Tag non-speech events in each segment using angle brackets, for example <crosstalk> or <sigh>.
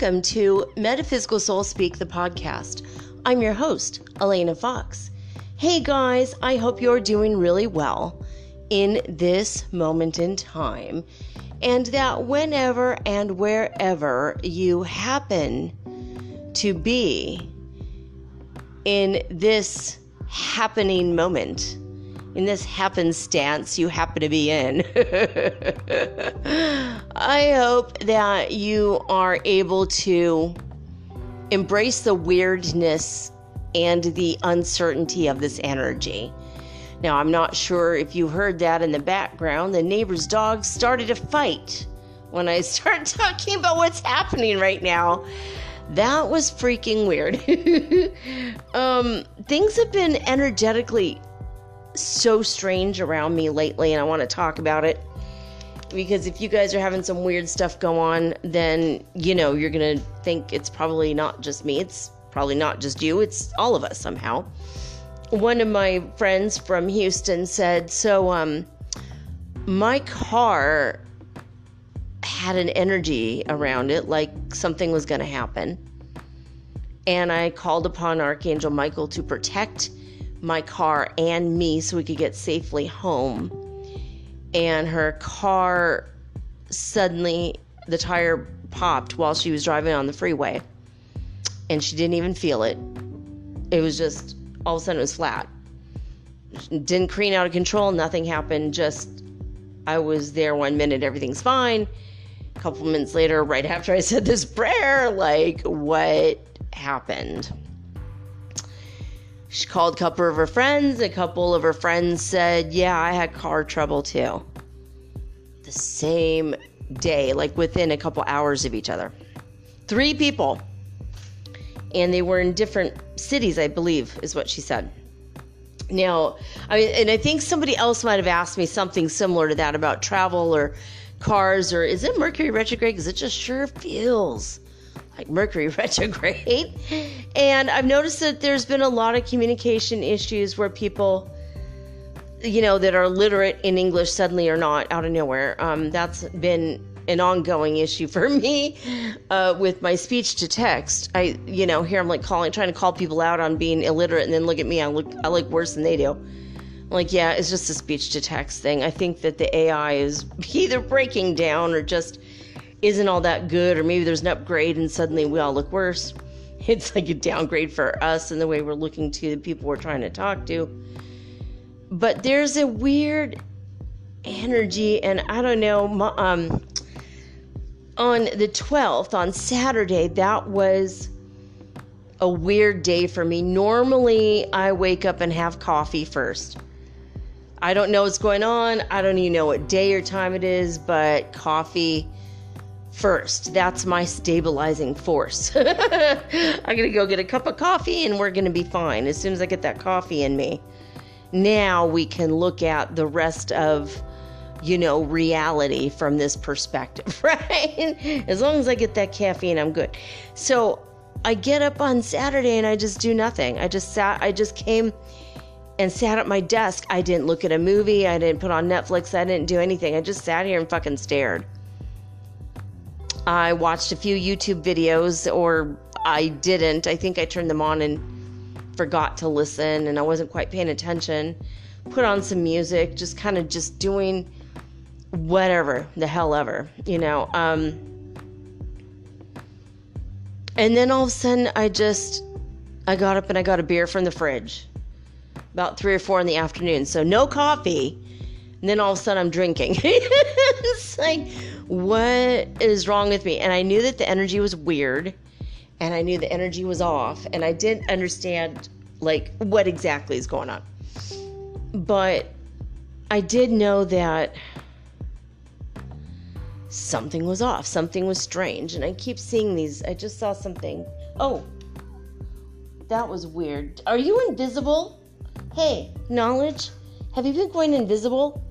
Welcome to Metaphysical Soul Speak, the podcast. I'm your host, Elena Fox. Hey guys, I hope you're doing really well in this moment in time, and that whenever and wherever you happen to be in this happening moment, in this happenstance you happen to be in. <laughs> I hope that you are able to embrace the weirdness and the uncertainty of this energy. Now, I'm not sure if you heard that in the background. The neighbor's dog started a fight when I <laughs> started talking about what's happening right now. That was freaking weird. <laughs> um, things have been energetically so strange around me lately, and I want to talk about it. Because if you guys are having some weird stuff go on, then you know you're gonna think it's probably not just me, it's probably not just you, it's all of us somehow. One of my friends from Houston said, So, um, my car had an energy around it, like something was gonna happen. And I called upon Archangel Michael to protect my car and me so we could get safely home. And her car suddenly, the tire popped while she was driving on the freeway. And she didn't even feel it. It was just, all of a sudden, it was flat. Didn't careen out of control, nothing happened. Just, I was there one minute, everything's fine. A couple minutes later, right after I said this prayer, like, what happened? She called a couple of her friends. A couple of her friends said, Yeah, I had car trouble too. The same day, like within a couple hours of each other. Three people. And they were in different cities, I believe, is what she said. Now, I mean, and I think somebody else might have asked me something similar to that about travel or cars or is it Mercury retrograde? Because it just sure feels like Mercury <laughs> retrograde. And I've noticed that there's been a lot of communication issues where people, you know, that are literate in English suddenly are not out of nowhere. Um, that's been an ongoing issue for <laughs> me uh, with my speech to text. I, you know, here I'm like calling, trying to call people out on being illiterate, and then look at me, I look, I look worse than they do. Like, yeah, it's just a speech to text thing. I think that the AI is <laughs> either breaking down or just isn't all that good, or maybe there's an upgrade and suddenly we all look worse. <laughs> It's like a downgrade for us and the way we're looking to the people we're trying to talk to. But there's a weird energy, and I don't know. Um, on the 12th, on Saturday, that was a weird day for me. Normally, I wake up and have coffee first. I don't know what's going on. I don't even know what day or time it is, but coffee first. That's my stabilizing force. <laughs> I'm going to go get a cup of coffee and we're going to be fine. As soon as I get that coffee in me, now we can look at the rest of, you know, reality from this perspective, <laughs> right? As long as I get that caffeine, I'm good. So I get up on Saturday and I just do nothing. I just sat, I just came and sat at my desk. I didn't look at a movie. I didn't put on Netflix. I didn't do anything. I just sat here and fucking stared. I watched a few YouTube videos, or I didn't. I think I turned them on and forgot to listen, and I wasn't quite paying attention. Put on some music, just kind of just doing whatever the hell ever, you know. Um, and then all of a sudden, I just I got up and I got a beer from the fridge about three or four in the afternoon. So no coffee. And then all of a sudden, I'm drinking. <laughs> it's like what is wrong with me? And I knew that the energy was weird and I knew the energy was off and I didn't understand like what exactly is going on. But I did know that something was off, something was strange, and I keep seeing these. I just saw something. Oh, that was weird. Are you invisible? Hey, knowledge, have you been going invisible?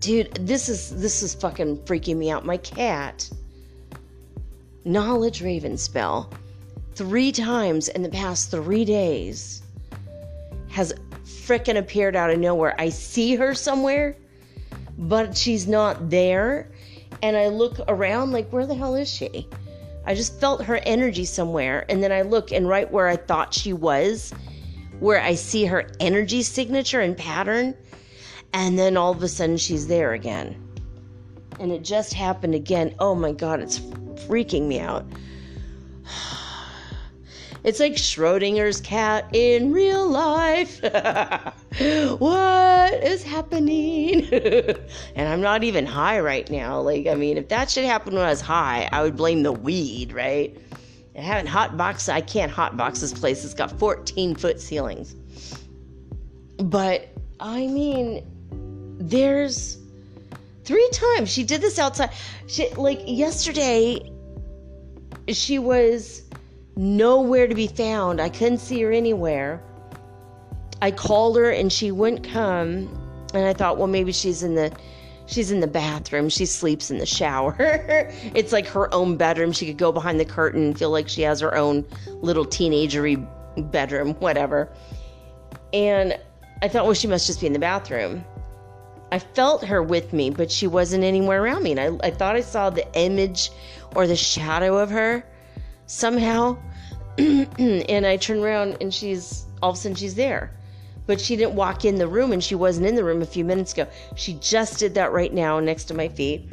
Dude, this is this is fucking freaking me out. My cat, Knowledge raven spell three times in the past three days has fricking appeared out of nowhere. I see her somewhere, but she's not there. And I look around like, where the hell is she? I just felt her energy somewhere. And then I look, and right where I thought she was, where I see her energy signature and pattern, and then all of a sudden she's there again. And it just happened again. Oh my God, it's freaking me out. <sighs> It's like Schrodinger's cat in real life. <laughs> what is happening? <laughs> and I'm not even high right now. Like, I mean, if that shit happened when I was high, I would blame the weed, right? And having hot box, I can't hot box this place. It's got 14 foot ceilings. But I mean, there's three times she did this outside. She, like yesterday, she was nowhere to be found. I couldn't see her anywhere. I called her and she wouldn't come. And I thought, well, maybe she's in the she's in the bathroom. She sleeps in the shower. <laughs> it's like her own bedroom. She could go behind the curtain and feel like she has her own little teenagery bedroom, whatever. And I thought, well, she must just be in the bathroom. I felt her with me, but she wasn't anywhere around me. And I, I thought I saw the image or the shadow of her somehow. <clears throat> and I turn around and she's all of a sudden she's there. But she didn't walk in the room and she wasn't in the room a few minutes ago. She just did that right now next to my feet.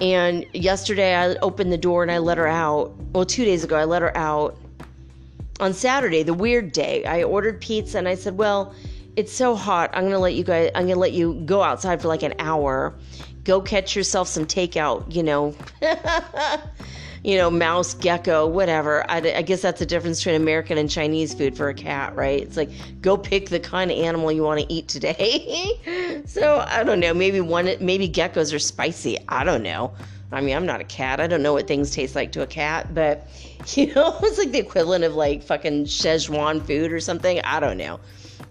And yesterday I opened the door and I let her out. Well, two days ago I let her out. On Saturday, the weird day, I ordered pizza and I said, Well, it's so hot. I'm gonna let you guys I'm gonna let you go outside for like an hour. Go catch yourself some takeout, you know. <laughs> you know, mouse, gecko, whatever. I, I, guess that's the difference between American and Chinese food for a cat, right? It's like go pick the kind of animal you want to eat today. <laughs> so I don't know. Maybe one, maybe geckos are spicy. I don't know. I mean, I'm not a cat. I don't know what things taste like to a cat, but <laughs> you know, it's like the equivalent of like fucking Szechuan food or something. I don't know.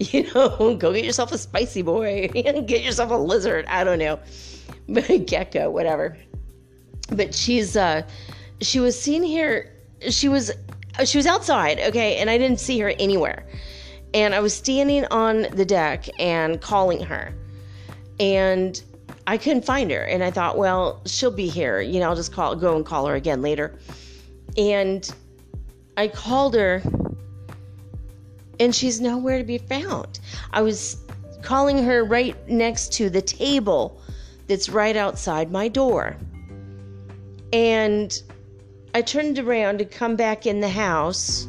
<laughs> You know, go get yourself a spicy boy. <laughs> get yourself a lizard. I don't know. <laughs> Gecko, whatever. But she's uh she was seen here she was she was outside okay and i didn't see her anywhere and i was standing on the deck and calling her and i couldn't find her and i thought well she'll be here you know i'll just call go and call her again later and i called her and she's nowhere to be found i was calling her right next to the table that's right outside my door and I turned around to come back in the house.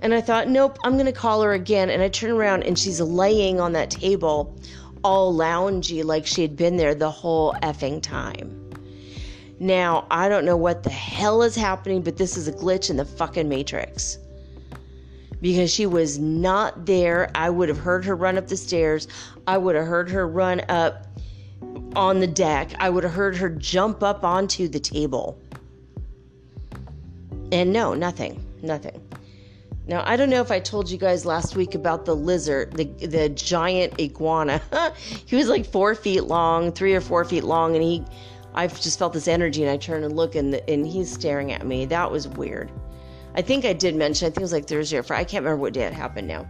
And I thought, nope, I'm going to call her again. And I turn around and she's laying on that table, all loungy, like she had been there the whole effing time. Now, I don't know what the hell is happening, but this is a glitch in the fucking Matrix. Because she was not there. I would have heard her run up the stairs. I would have heard her run up on the deck. I would have heard her jump up onto the table. And no, nothing, nothing. Now, I don't know if I told you guys last week about the lizard, the, the giant iguana. <laughs> he was like four feet long, three or four feet long, and he, I've just felt this energy, and I turn and look, and, and he's staring at me. That was weird. I think I did mention, I think it was like Thursday or Friday. I can't remember what day it happened now.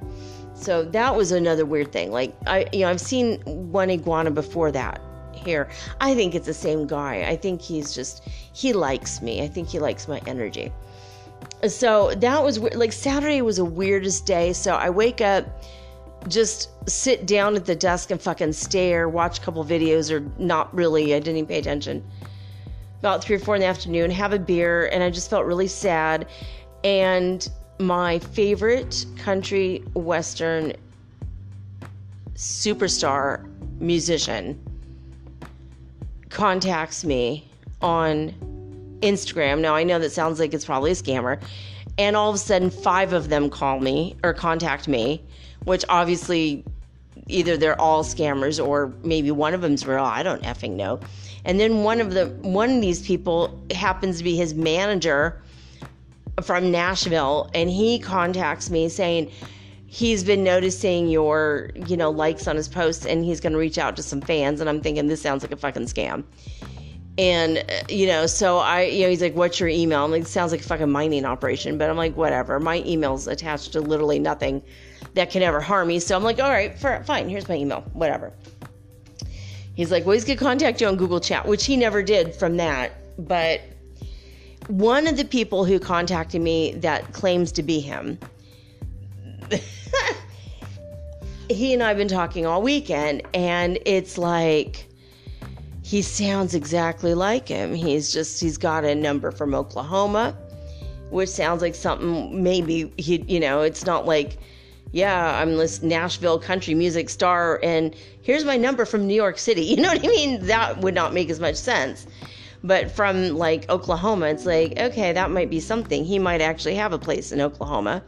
So that was another weird thing. Like, I, you know, I've seen one iguana before that here. I think it's the same guy. I think he's just, he likes me. I think he likes my energy so that was weird. like Saturday was the weirdest day. So I wake up, just sit down at the desk and fucking stare, watch a couple videos, or not really. I didn't even pay attention. About three or four in the afternoon, have a beer, and I just felt really sad. And my favorite country western superstar musician contacts me on Instagram. Now I know that sounds like it's probably a scammer. And all of a sudden, five of them call me or contact me, which obviously either they're all scammers or maybe one of them's real. I don't effing know. And then one of the one of these people happens to be his manager from Nashville, and he contacts me saying he's been noticing your you know likes on his posts, and he's going to reach out to some fans. And I'm thinking this sounds like a fucking scam. And, you know, so I, you know, he's like, what's your email? I'm like, sounds like a fucking mining operation. But I'm like, whatever. My email's attached to literally nothing that can ever harm me. So I'm like, all right, for, fine, here's my email, whatever. He's like, well, he's to contact you on Google Chat, which he never did from that. But one of the people who contacted me that claims to be him, <laughs> he and I have been talking all weekend, and it's like he sounds exactly like him. He's just, he's got a number from Oklahoma, which sounds like something maybe he, you know, it's not like, yeah, I'm this Nashville country music star, and here's my number from New York City. <laughs> You know what I mean? That would not make as much sense. But from like Oklahoma, it's like, okay, that might be something. He might actually have a place in Oklahoma.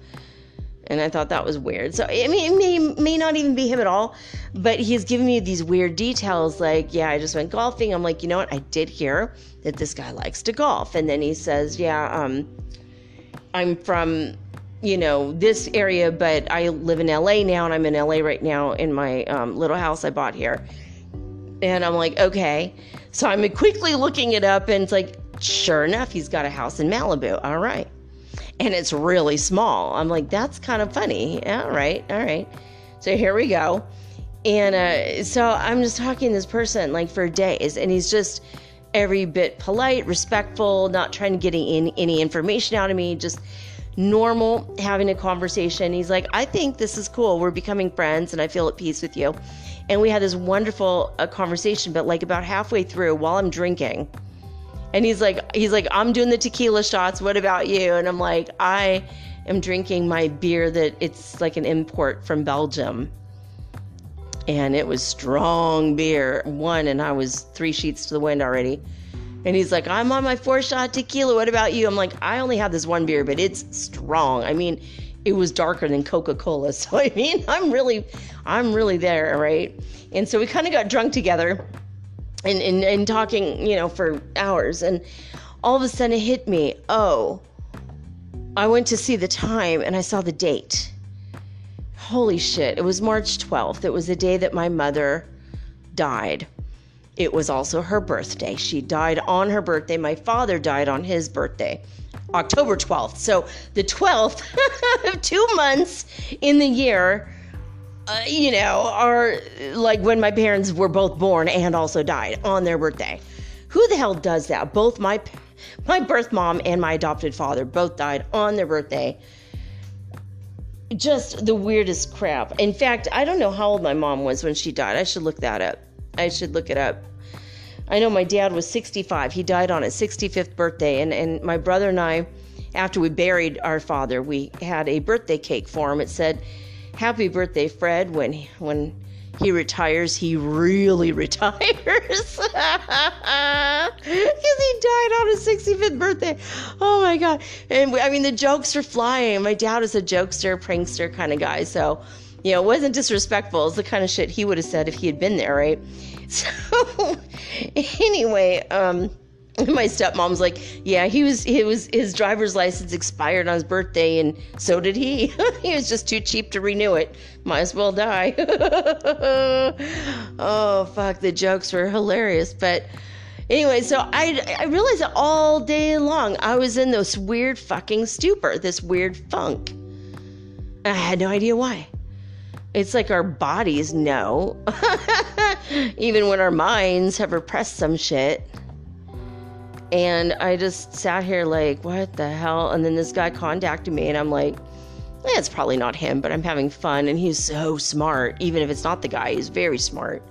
And I thought that was weird. So, I mean, it may, may not even be him at all, but he's giving me these weird details like, yeah, I just went golfing. I'm like, you know what? I did hear that this guy likes to golf. And then he says, yeah, um, I'm from, you know, this area, but I live in LA now and I'm in LA right now in my um, little house I bought here. And I'm like, okay. So I'm quickly looking it up, and it's like, sure enough, he's got a house in Malibu. All right. And it's really small. I'm like, that's kind of funny. All right. All right. So here we go. And uh, so I'm just talking to this person like for days, and he's just every bit polite, respectful, not trying to get any, any information out of me, just normal having a conversation. He's like, I think this is cool. We're becoming friends, and I feel at peace with you and we had this wonderful uh, conversation but like about halfway through while i'm drinking and he's like he's like i'm doing the tequila shots. What about you? And i'm like i am drinking my beer that it's like an import from belgium. And it was strong beer one and i was three sheets to the wind already. And he's like i'm on my four shot tequila. What about you? I'm like i only have this one beer but it's strong. I mean it was darker than coca-cola <laughs> so i mean i'm really I'm really there, right? And so we kind of got drunk together and, and, and talking, you know, for hours. And all of a sudden it hit me oh, I went to see the time and I saw the date. Holy shit, it was March 12th. It was the day that my mother died. It was also her birthday. She died on her birthday. My father died on his birthday, October 12th. So the 12th of <laughs> two months in the year uh, you know, are like when my parents were both born and also died on their birthday. Who the hell does that? Both my my birth mom and my adopted father both died on their birthday. Just the weirdest crap. In fact, I don't know how old my mom was when she died. I should look that up. I should look it up. I know my dad was 65. He died on his 65th birthday and and my brother and I after we buried our father, we had a birthday cake for him. It said happy birthday, Fred. When when he retires, he really <laughs> retires <laughs> because he died on his 65th birthday. Oh my god! And I mean, the jokes are flying. My dad is a jokester, prankster kind of guy, so you know, it wasn't disrespectful. It's the kind of shit he would have said if he had been there, right? <laughs> So anyway, um <laughs> my stepmom's like, yeah, he was he was his driver's license expired on his birthday, and so did he. <laughs> he was just too cheap to renew it. Might as well die. oh fuck, the jokes were hilarious. But anyway, so I I realized that all day long I was in this weird fucking stupor, this weird funk. I had no idea why. It's like our bodies know, <laughs> even when our minds have repressed some shit. And I just sat here like, what the hell? And then this guy contacted me, and I'm like, eh, it's probably not him, but I'm having fun. And he's so smart. Even if it's not the guy, he's very smart.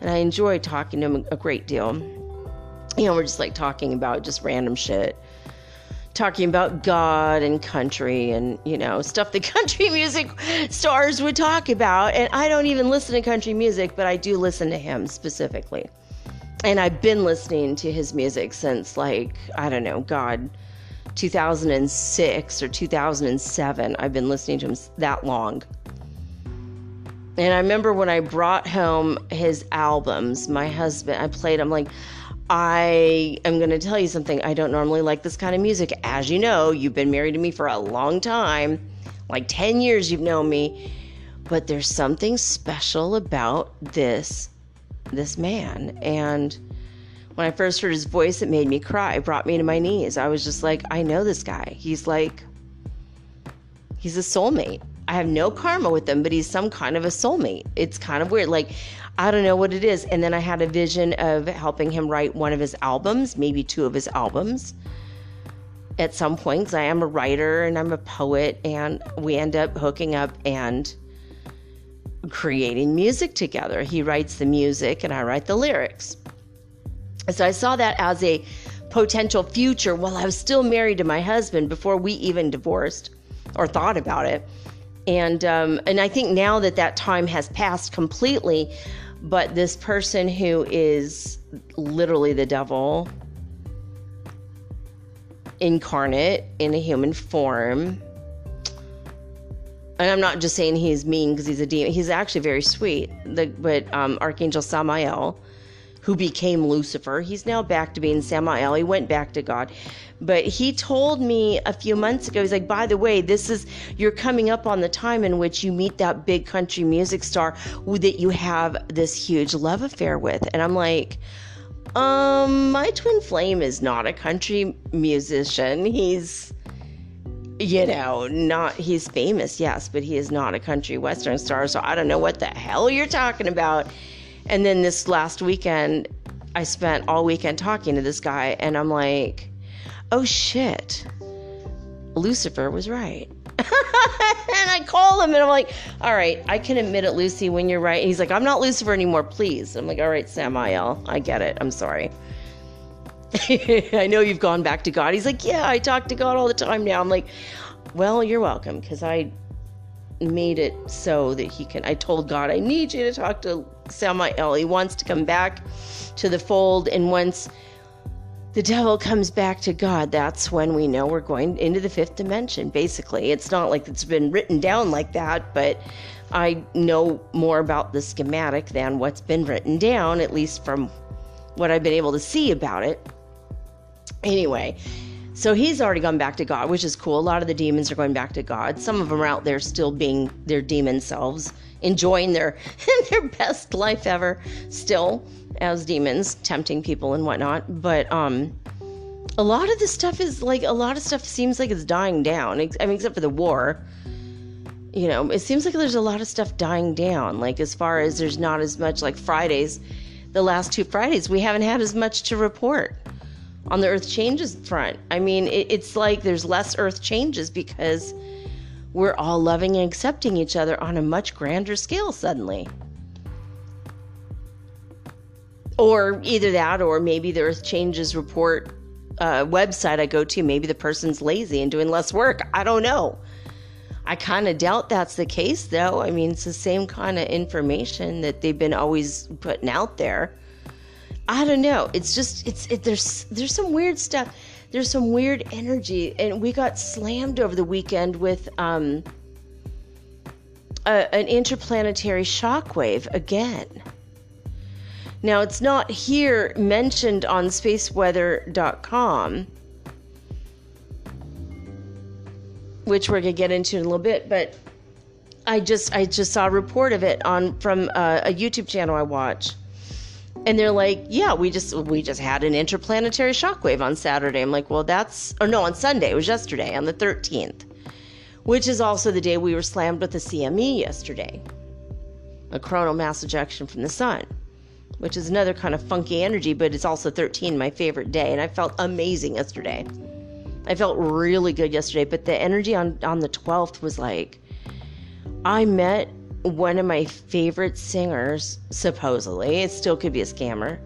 And I enjoy talking to him a great deal. You know, we're just like talking about just random shit. Talking about God and country and, you know, stuff that <laughs> country music stars would talk about. And I don't even listen to country music, but I do listen to him specifically and I've been listening to his music since like I don't know, God, 2006 or 2007. I've been listening to him that long. And I remember when I brought home his albums, my husband, I played I'm like I am going to tell you something. I don't normally like this kind of music. As you know, you've been married to me for a long time. Like 10 years you've known me. But there's something special about this this man. And when I first heard his voice, it made me cry, it brought me to my knees. I was just like, I know this guy. He's like, he's a soulmate. I have no karma with him, but he's some kind of a soulmate. It's kind of weird. Like, I don't know what it is. And then I had a vision of helping him write one of his albums, maybe two of his albums. at some point because I am a writer and I'm a poet, and we end up hooking up and creating music together. He writes the music and I write the lyrics. So I saw that as a potential future while I was still married to my husband before we even divorced or thought about it. And um, and I think now that that time has passed completely, but this person who is literally the devil incarnate in a human form and I'm not just saying he's mean because he's a demon. He's actually very sweet. The, but um, Archangel Samael, who became Lucifer, he's now back to being Samael. He went back to God. But he told me a few months ago, he's like, by the way, this is, you're coming up on the time in which you meet that big country music star that you have this huge love affair with. And I'm like, um, my twin flame is not a country musician. He's, you know, not he's famous, yes, but he is not a country western star. So I don't know what the hell you're talking about. And then this last weekend, I spent all weekend talking to this guy, and I'm like, oh shit, Lucifer was right. <laughs> and I call him and I'm like, all right, I can admit it, Lucy, when you're right. And he's like, I'm not Lucifer anymore, please. I'm like, all right, Samael, uh, I get it. I'm sorry. <laughs> I know you've gone back to God. He's like, Yeah, I talk to God all the time now. I'm like, Well, you're welcome because I made it so that he can. I told God, I need you to talk to Samael. He wants to come back to the fold. And once the devil comes back to God, that's when we know we're going into the fifth dimension, basically. It's not like it's been written down like that, but I know more about the schematic than what's been written down, at least from what I've been able to see about it. Anyway, so he's already gone back to God, which is cool. A lot of the demons are going back to God. Some of them are out there still being their demon selves, enjoying their <laughs> their best life ever, still as demons, tempting people and whatnot. But um, a lot of this stuff is like a lot of stuff seems like it's dying down. I mean, except for the war. You know, it seems like there's a lot of stuff dying down. Like as far as there's not as much like Fridays. The last two Fridays, we haven't had as much to report on the earth changes front. I mean, it, it's like there's less earth changes because we're all loving and accepting each other on a much grander scale suddenly. Or either that, or maybe the earth changes report uh, website I go to, maybe the person's lazy and doing less work. I don't know. I kind of doubt that's the case, though. I mean, it's the same kind of information that they've been always putting out there. I don't know. It's just it's it, there's there's some weird stuff. There's some weird energy, and we got slammed over the weekend with um, a, an interplanetary shockwave again. Now it's not here mentioned on spaceweather.com, which we're gonna get into in a little bit, but I just I just saw a report of it on from uh, a YouTube channel I watch and they're like yeah we just we just had an interplanetary shockwave on saturday. I'm like well that's or no on sunday it was yesterday on the 13th which is also the day we were slammed with the cme yesterday a coronal mass ejection from the sun which is another kind of funky energy but it's also 13 my favorite day and i felt amazing yesterday. I felt really good yesterday but the energy on on the 12th was like i met one of my favorite singers, supposedly. It still could be a scammer.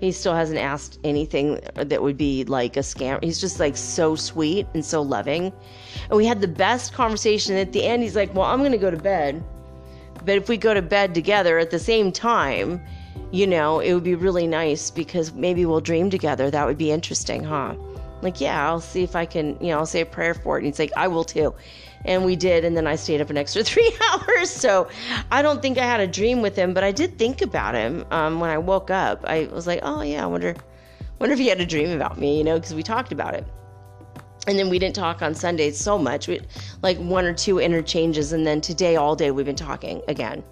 He still hasn't asked anything that would be like a scam. He's just like so sweet and so loving. And we had the best conversation. At the end, he's like, Well, I'm going to go to bed. But if we go to bed together at the same time, you know, it would be really nice because maybe we'll dream together. That would be interesting, huh? Like, yeah, I'll see if I can, you know, I'll say a prayer for it. And he's like, I will too and we did and then i stayed up an extra <laughs> three hours. So i don't think i had a dream with him but i did think about him um, when i woke up. I was like oh yeah i wonder wonder if he had a dream about me you know because we talked about it. And then we didn't talk on sundays so much. We like one or two interchanges and then today all day we've been talking again.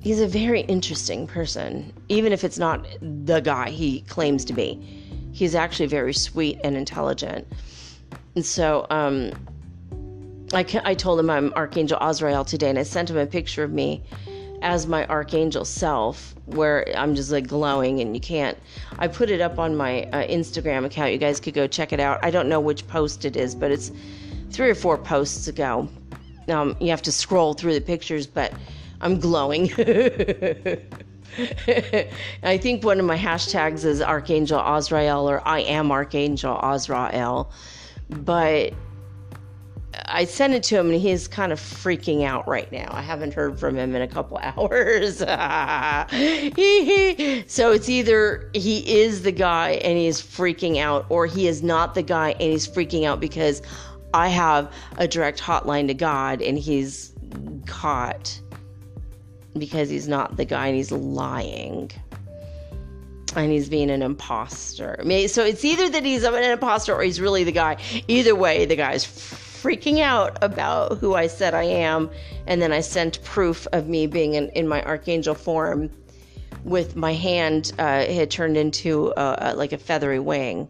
He's a very interesting person even if it's not the guy he claims to be. He's actually very sweet and intelligent. And so um I, I told him I'm Archangel Azrael today, and I sent him a picture of me as my archangel self where i'm just like glowing and you can't i put it up on my uh, instagram account. You guys could go check it out. I don't know which post it is but it's three or four posts ago. Um, you have to scroll through the pictures but i'm glowing. <laughs> I think one of my hashtags is Archangel Azrael or I am Archangel Azrael. But I sent it to him and he's kind of freaking out right now. I haven't heard from him in a couple <laughs> hours. <laughs> so it's either he is the guy and he's freaking out, or he is not the guy and he's freaking out because I have a direct hotline to God and he's caught because he's not the guy and he's lying and he's being an imposter. So it's either that he's an imposter or he's really the guy. Either way, the guy's freaking out about who I said I am. And then I sent proof of me being in, in my archangel form with my hand uh, had turned into a, a, like a feathery wing.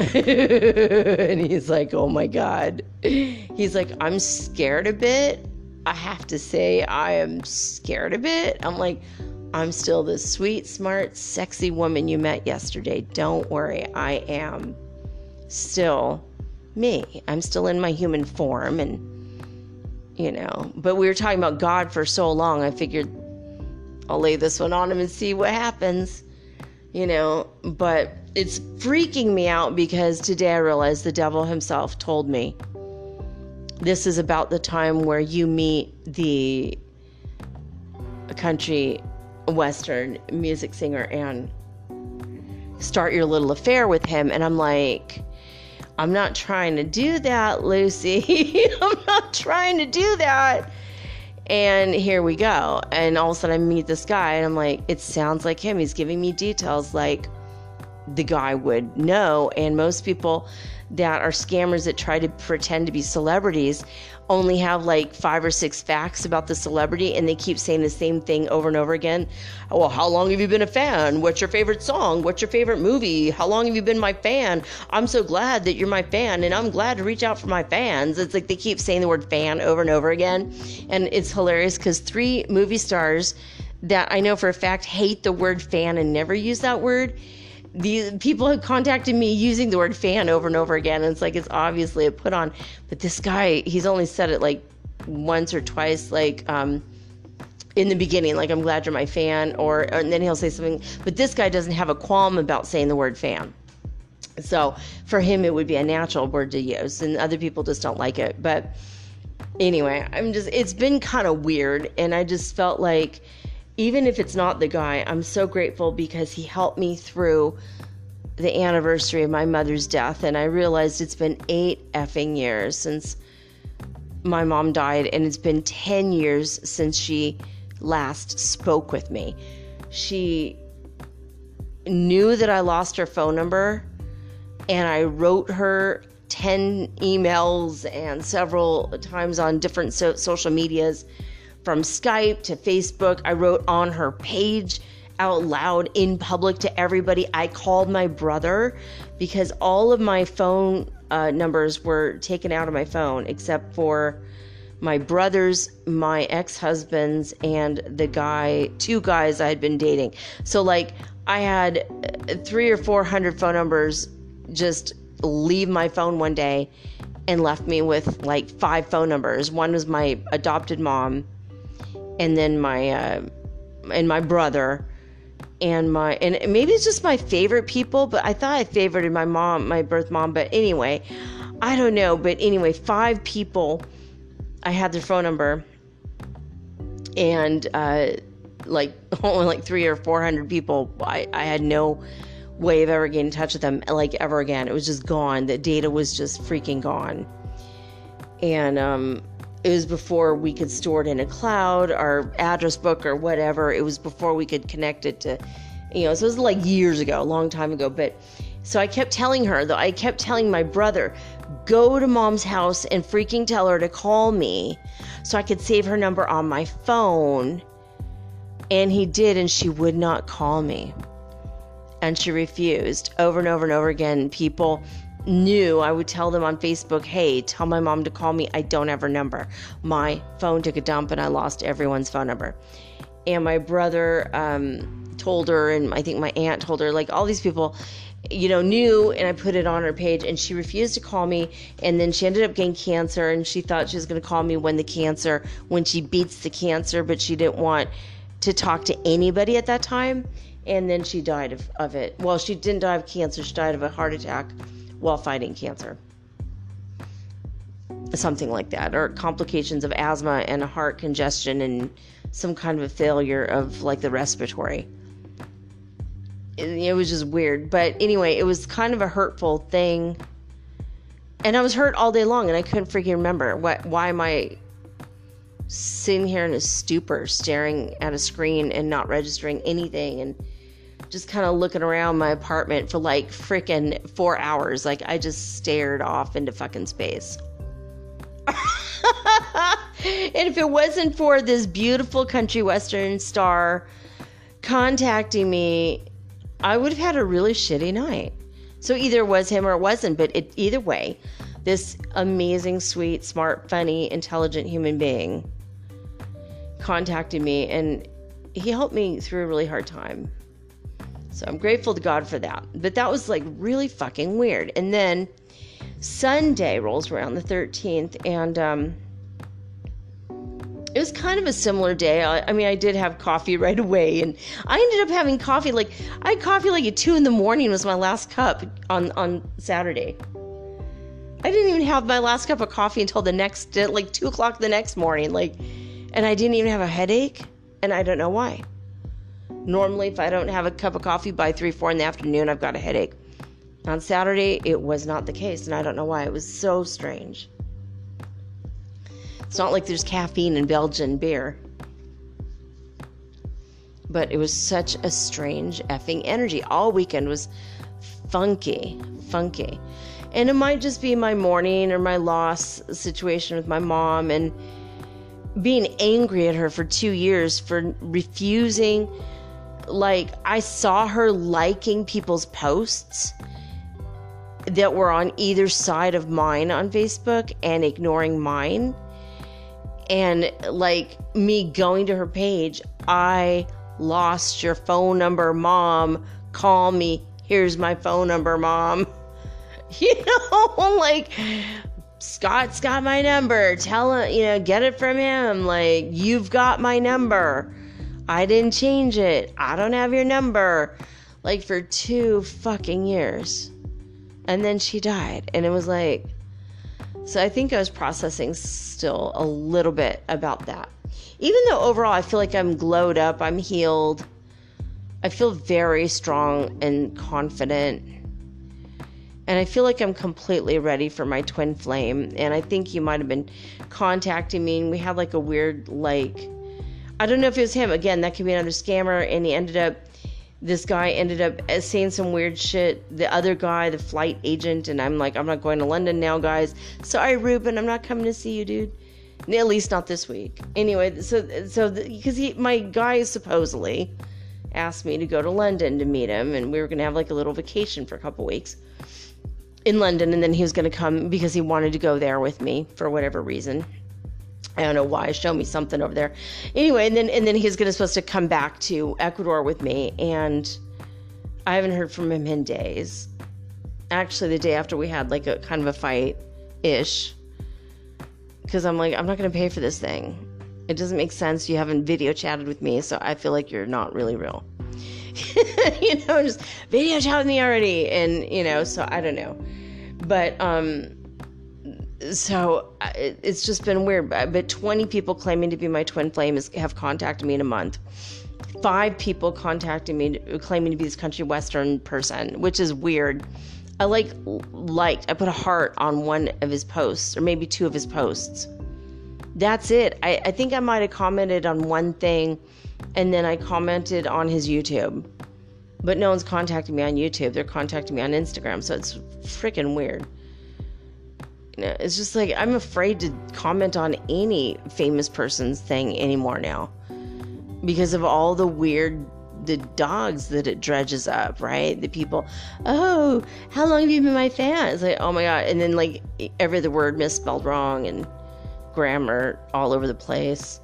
<laughs> and he's like, oh my God. He's like, I'm scared a bit. I have to say, I am scared a bit. I'm like, I'm still the sweet, smart, sexy woman you met yesterday. Don't worry, I am still me. I'm still in my human form and you know, but we were talking about God for so long, I figured I'll lay this one on him and see what happens. You know, but it's freaking me out because today I realized the devil himself told me this is about the time where you meet the country Western music singer and start your little affair with him. And I'm like, I'm not trying to do that, Lucy. <laughs> I'm not trying to do that. And here we go. And all of a sudden I meet this guy and I'm like, it sounds like him. He's giving me details like the guy would know. And most people that are scammers that try to pretend to be celebrities only have like five or six facts about the celebrity and they keep saying the same thing over and over again. Well, how long have you been a fan? What's your favorite song? What's your favorite movie? How long have you been my fan? I'm so glad that you're my fan and I'm glad to reach out for my fans. It's like they keep saying the word fan over and over again. And it's hilarious because three movie stars that I know for a fact hate the word fan and never use that word the people have contacted me using the word fan over and over again. And it's like it's obviously a put on. But this guy he's only said it like once or twice like um in the beginning like i'm glad you're my fan or and then he'll say something. But this guy doesn't have a qualm about saying the word fan. So for him it would be a natural word to use and other people just don't like it. But anyway i'm just it's been kind of weird and i just felt like even if it's not the guy, I'm so grateful because he helped me through the anniversary of my mother's death. And I realized it's been eight effing years since my mom died, and it's been 10 years since she last spoke with me. She knew that I lost her phone number, and I wrote her 10 emails and several times on different so- social medias from Skype to Facebook. I wrote on her page out loud in public to everybody. I called my brother because all of my phone uh, numbers were taken out of my phone except for my brother's, my ex husband's, and the guy, two guys I had been dating. So, like, I had uh, three or four hundred phone numbers just leave my phone one day and left me with like five phone numbers. One was my adopted mom and then my uh, and my brother and my and maybe it's just my favorite people but i thought i favored my mom my birth mom but anyway i don't know. But anyway five people i had their phone number and uh like <laughs> only like three or four hundred people. I i had no way of ever getting in touch with them like ever again. It was just gone. The data was just freaking gone. And um it was before we could store it in a cloud or address book or whatever. It was before we could connect it to, you know, so it was like years ago, a long time ago. But so I kept telling her, though, I kept telling my brother, go to mom's house and freaking tell her to call me so I could save her number on my phone. And he did, and she would not call me. And she refused over and over and over again. People knew, I would tell them on Facebook, hey, tell my mom to call me. I don't have her number. My phone took a dump and I lost everyone's phone number. And my brother um, told her, and I think my aunt told her, like all these people, you know, knew, and I put it on her page, and she refused to call me. And then she ended up getting cancer, and she thought she was going to call me when the cancer, when she beats the cancer, but she didn't want to talk to anybody at that time. And then she died of, of it. Well, she didn't die of cancer, she died of a heart attack while fighting cancer. Something like that, or complications of asthma and heart congestion and some kind of a failure of like the respiratory. It, it was just weird. But anyway, it was kind of a hurtful thing. And I was hurt all day long and I couldn't freaking remember what why am I sitting here in a stupor staring at a screen and not registering anything and just kind of looking around my apartment for like freaking four hours. Like I just stared off into fucking space. <laughs> and if it wasn't for this beautiful country western star contacting me, I would have had a really shitty night. So either it was him or it wasn't, but it, either way, this amazing, sweet, smart, funny, intelligent human being contacted me and he helped me through a really hard time. So I'm grateful to God for that. But that was like really fucking weird. And then Sunday rolls around the 13th, and um, it was kind of a similar day. I, I, mean, I did have coffee <laughs> right away, and I ended up having coffee like I had coffee like at two in the morning was my last cup on on Saturday. I didn't even have my last cup of coffee until the next like two o'clock the next morning, like, and I didn't even have a headache, and I don't know why. Normally, if I don't have a cup of coffee by 3, 4 in the afternoon, I've got a headache. On Saturday, it was not the case, and I don't know why. It was so strange. It's not like there's caffeine in Belgian beer. But it was such a strange effing energy. All weekend was funky, funky. And it might just be my mourning or my loss situation with my mom and being angry at her for two years for refusing like I saw her liking people's posts that were on either side of mine on Facebook and ignoring mine. And like me going to her page, I lost your phone number, mom. Call me. Here's my phone number, mom. <laughs> You know, <laughs> like Scott's got my number. Tell him, you know, get it from him. Like, you've got my number I didn't change it. I don't have your number. Like for two fucking years. And then she died. And it was like, so I think I was processing still a little bit about that. Even though overall I feel like I'm glowed up, I'm healed. I feel very strong and confident. And I feel like I'm completely ready for my twin flame. And I think you might have been contacting me, and we had like a weird, like, I don't know if it was him. Again, that could be another scammer. And he ended up, this guy ended up uh, saying some weird shit. The other guy, the flight agent, and I'm like, I'm not going to London now, guys. Sorry, Ruben, I'm not coming to see you, dude. At least not this week. Anyway, so so because he, my guy supposedly asked me to go to London to meet him, and we were gonna have like a little vacation for a couple weeks in London, and then he was gonna come because he wanted to go there with me for whatever reason. I don't know why. Show me something over there. Anyway, and then and then he's gonna supposed to come back to Ecuador with me, and I haven't heard from him in days. Actually, the day after we had like a kind of a fight, ish. Because I'm like, I'm not gonna pay for this thing. It doesn't make sense. You haven't video chatted with me, so I feel like you're not really real. <laughs> you know, just video chat with me already, and you know, so I don't know. But um so uh, it's just been weird. But 20 people claiming to be my twin flame is, have contacted me in a month. Five people contacting me claiming to be this country western person, which is weird. I like liked. I put a heart on one of his posts, or maybe two of his posts. That's it. I, I think I might have commented on one thing, and then I commented on his YouTube. But no one's contacting me on YouTube. They're contacting me on Instagram, so it's freaking weird you know, it's just like I'm afraid to comment on any famous person's thing anymore now because of all the weird the dogs that it dredges up, right? The people, oh, how long have you been my fan? It's like, oh my god, and then like every other word misspelled wrong and grammar all over the place.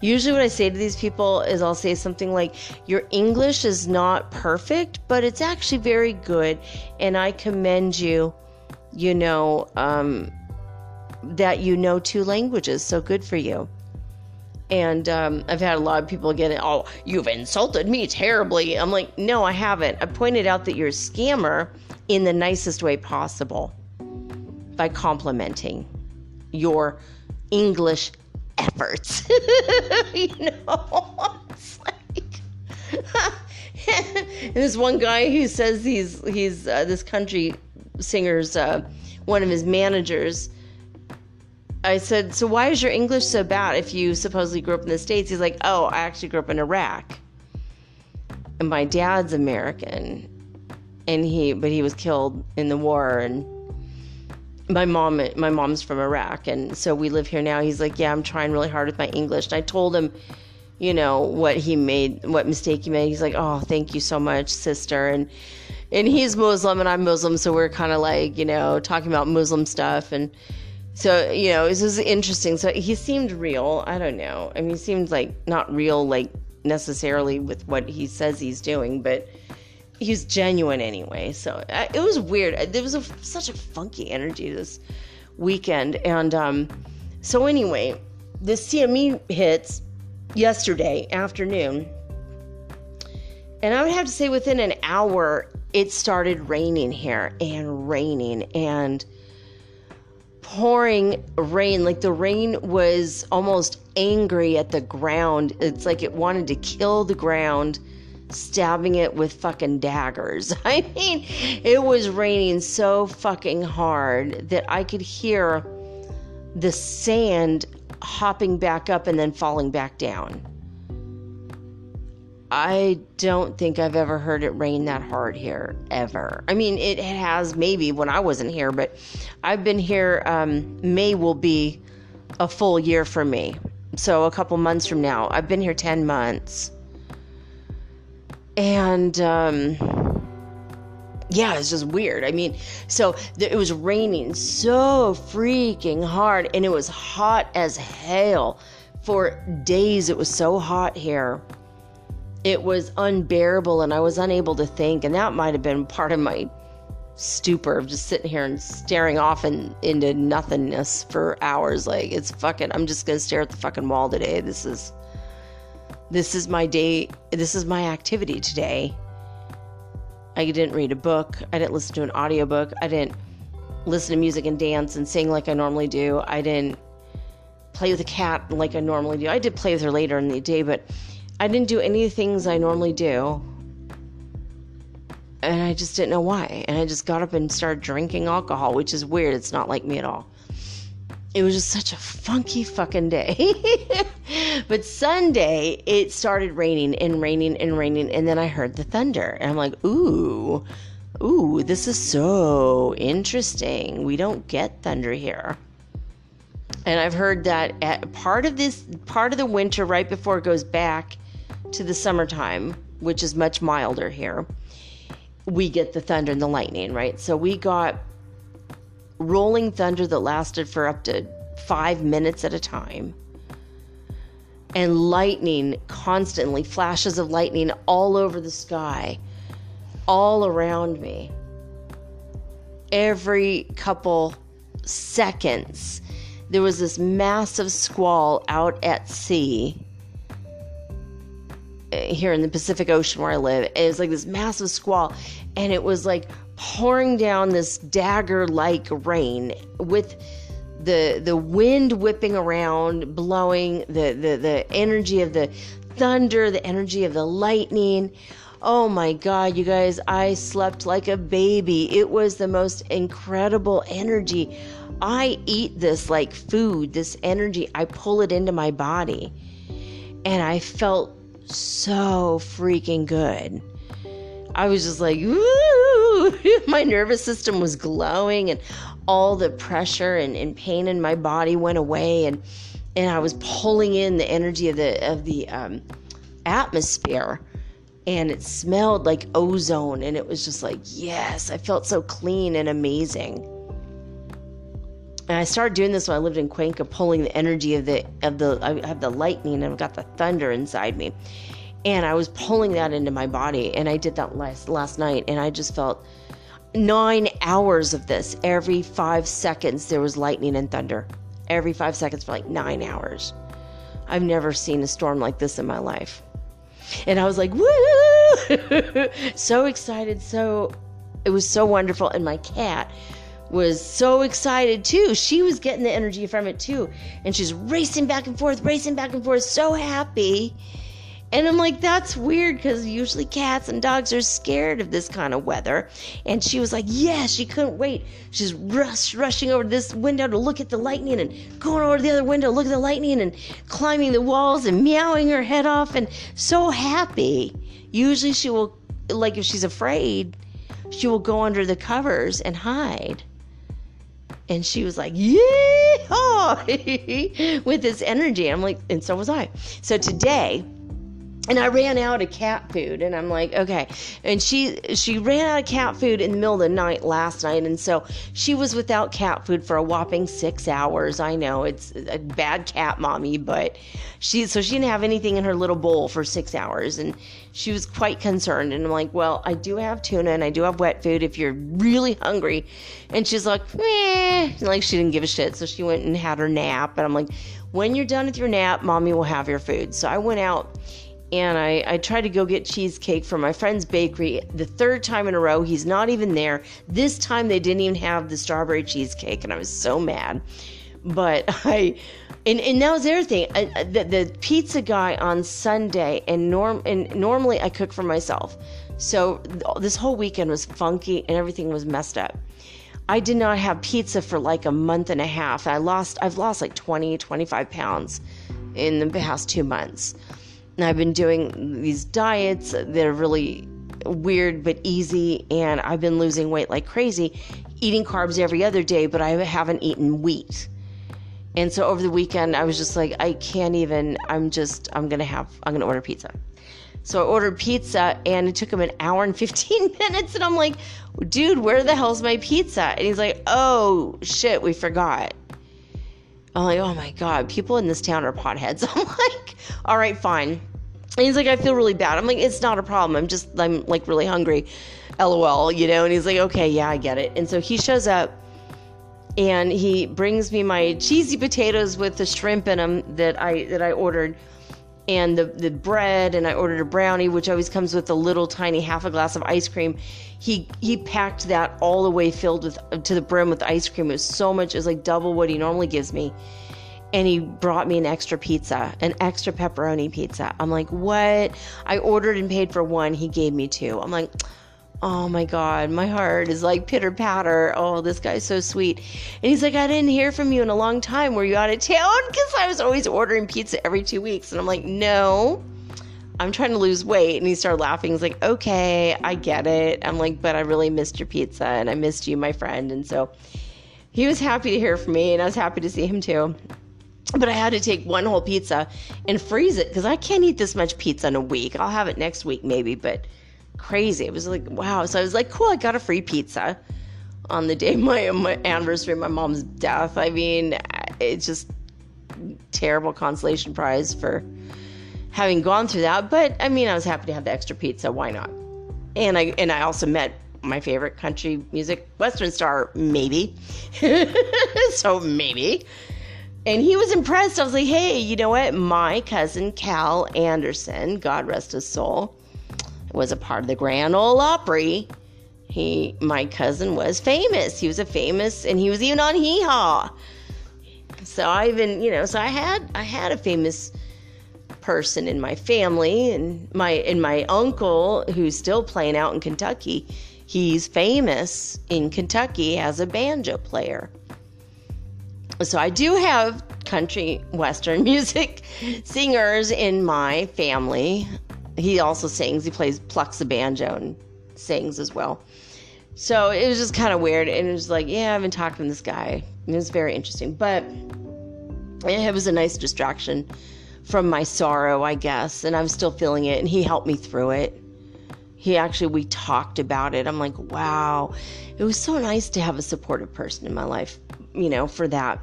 Usually, what I say to these people is I'll say something like, Your English is not perfect, but it's actually very good, and I commend you, you know, um, that you know two languages. So good for you. And um, I've had a lot of people get it, oh, you've insulted me terribly. I'm like, no, I haven't. I pointed out that you're a scammer in the nicest way possible by complimenting your English efforts. <laughs> you know, it's like. <laughs> this one guy who says he's he's uh, this country singer's uh, one of his managers I said, So why is your English so bad if you supposedly grew up in the States? He's like, Oh, I actually grew up in Iraq. And my dad's American. And he, but he was killed in the war. And my mom, my mom's from Iraq. And so we live here now. He's like, Yeah, I'm trying really hard with my English. And I told him, you know, what he made, what mistake he made. He's like, Oh, thank you so much, sister. And, and he's Muslim and I'm Muslim. So we're kind of like, you know, talking about Muslim stuff. And, so you know this is interesting so he seemed real i don't know i mean he seemed like not real like necessarily with what he says he's doing but he's genuine anyway so I, it was weird there was a, such a funky energy this weekend and um so anyway the cme hits yesterday afternoon and i would have to say within an hour it started raining here and raining and pouring rain. Like the rain was almost angry at the ground. It's like it wanted to kill the ground, stabbing it with fucking daggers. <laughs> I mean, it was raining so fucking hard that I could hear the sand hopping back up and then falling back down. I don't think I've ever heard it rain that hard here ever. I mean, it has maybe when I wasn't here, but I've been here. Um, May will be a full year for me. So a couple months from now, I've been here 10 months. And um, yeah, it's just weird. I mean, so th- it was raining so freaking hard and it was hot as hell for days. It was so hot here it was unbearable and I was unable to think. And that might have been part of my stupor of just sitting here and staring off into nothingness for hours. Like, it's fucking, I'm just going to stare at the fucking wall today. This is, this is my day. This is my activity today. I didn't read a book. I didn't listen to an audiobook. I didn't listen to music and dance and sing like I normally do. I didn't play with a cat like I normally do. I did play with her later in the day, but I didn't do any of the things I normally do. And I just didn't know why. And I just got up and started drinking alcohol, which is weird. It's not like me at all. It was just such a funky fucking day. <laughs> but Sunday, it started raining and raining and raining. And then I heard the thunder. And I'm like, ooh, ooh, this is so interesting. We don't get thunder here and I've heard that at part of this part of the winter, right before it goes back to the summertime, which is much milder here, we get the thunder and the lightning, right? So we got rolling thunder that lasted for up to five minutes at a time. And lightning constantly, flashes of lightning all over the sky, all around me. Every couple seconds, there was this massive squall out at sea here in the Pacific Ocean where I live. It was like this massive squall, and it was like pouring down this dagger like rain with the the wind whipping around, blowing the, the the energy of the thunder, the energy of the lightning. Oh my God, you guys, I slept like a baby. It was the most incredible energy. I eat this like food, this energy, I pull it into my body. And I felt so freaking good. I was just like, ooh, <laughs> my nervous system was glowing and all the pressure and, and pain in my body went away and and I was pulling in the energy of the of the um, atmosphere and it smelled like ozone and it was just like yes i felt so clean and amazing and i started doing this when i lived in cuenca pulling the energy of the of the i have the lightning and i've got the thunder inside me and i was pulling that into my body and i did that last last night and i just felt nine hours of this every five seconds there was lightning and thunder every five seconds for like nine hours i've never seen a storm like this in my life and I was like, woo! <laughs> so excited. So it was so wonderful. And my cat was so excited too. She was getting the energy from it too. And she's racing back and forth, racing back and forth, so happy. And I'm like, that's weird because usually cats and dogs are scared of this kind of weather. And she was like, yeah, she couldn't wait. She's rush, rushing over to this window to look at the lightning and going over to the other window, look at the lightning and climbing the walls and meowing her head off and so happy. Usually she will, like if she's afraid, she will go under the covers and hide. And she was like, yeah, <laughs> with this energy. I'm like, and so was I. So today, and I ran out of cat food and I'm like, okay. And she she ran out of cat food in the middle of the night last night and so she was without cat food for a whopping 6 hours. I know it's a bad cat mommy, but she so she didn't have anything in her little bowl for 6 hours and she was quite concerned and I'm like, "Well, I do have tuna and I do have wet food if you're really hungry." And she's like, "Eh," like she didn't give a shit. So she went and had her nap and I'm like, "When you're done with your nap, mommy will have your food." So I went out and I, I tried to go get cheesecake from my friend's bakery the third time in a row. He's not even there. This time they didn't even have the strawberry cheesecake, and I was so mad. But <laughs> I, and, and that was the other thing. I, the, the pizza guy on Sunday, and norm and normally I cook for myself, so this whole weekend was funky and everything was messed up. I did not have pizza for like a month and a half. I lost, I've lost like 20, 25 pounds in the past two months. I've been doing these diets that are really weird but easy, and I've been losing weight like crazy, eating carbs every other day, but I haven't eaten wheat. And so over the weekend, I was just like, I can't even, I'm just, I'm gonna have, I'm gonna order pizza. So I ordered pizza and it took him an hour and <laughs> 15 minutes. And I'm like, dude, where the hell's my pizza? And he's like, oh shit, we forgot. I'm like, oh my God, people in this town are potheads. <laughs> I'm like, all right, fine. And he's like, I feel really bad. I'm like, it's not a problem. I'm just, I'm like really hungry. LOL, you know? And he's like, okay, yeah, I get it. And so he shows up and he brings me my cheesy potatoes with the shrimp in them that I, that I ordered and the, the bread and I ordered a brownie, which always comes with a little tiny half a glass of ice cream. He he packed that all the way filled with to the brim with ice cream. It was so much, it was like double what he normally gives me and he brought me an extra pizza, an extra pepperoni pizza. I'm like, what? I ordered and paid for one. He gave me two. I'm like, oh my God, my heart is like pitter patter. Oh, this guy's so sweet. And he's like, I didn't hear from you in a long time. Were you out of town? Because I was always ordering pizza every two weeks. And I'm like, no. I'm trying to lose weight. And he started laughing. He's like, okay, I get it. I'm like, but I really missed your pizza and I missed you, my friend. And so he was happy to hear from me and I was happy to see him too but I had to take one whole pizza and freeze it because I can't eat this much pizza in a week. I'll have it next week maybe, but crazy. It was like wow. So I was like, cool. I got a free pizza on the day <laughs> my my anniversary, my mom's death. I mean, it's just terrible consolation prize for having gone through that. But I mean, I was happy to have the extra pizza. Why not? And I and I also met my favorite country music western star, maybe. <laughs> so maybe and he was impressed. I was like, hey, you know what? My cousin Cal Anderson, God rest his soul, was a part of the Grand Ole Opry. He, my cousin, was famous. He was a famous, and he was even on Hee Haw. So I even, you know, so I had, I had a famous person in my family, and my, and my uncle, who's still playing out in Kentucky. He's famous in Kentucky as a banjo player so I do have country western <laughs> music singers in my family. He also sings. He plays plucks the banjo and sings as well. So it was just kind of weird, and it was like, yeah, I've been talking to this guy. It was very interesting, but it was a nice distraction from my sorrow, I guess, and I'm still feeling it. And he helped me through it. he actually we talked about it. I'm like wow. It was so nice to have a supportive person in my life you know for that.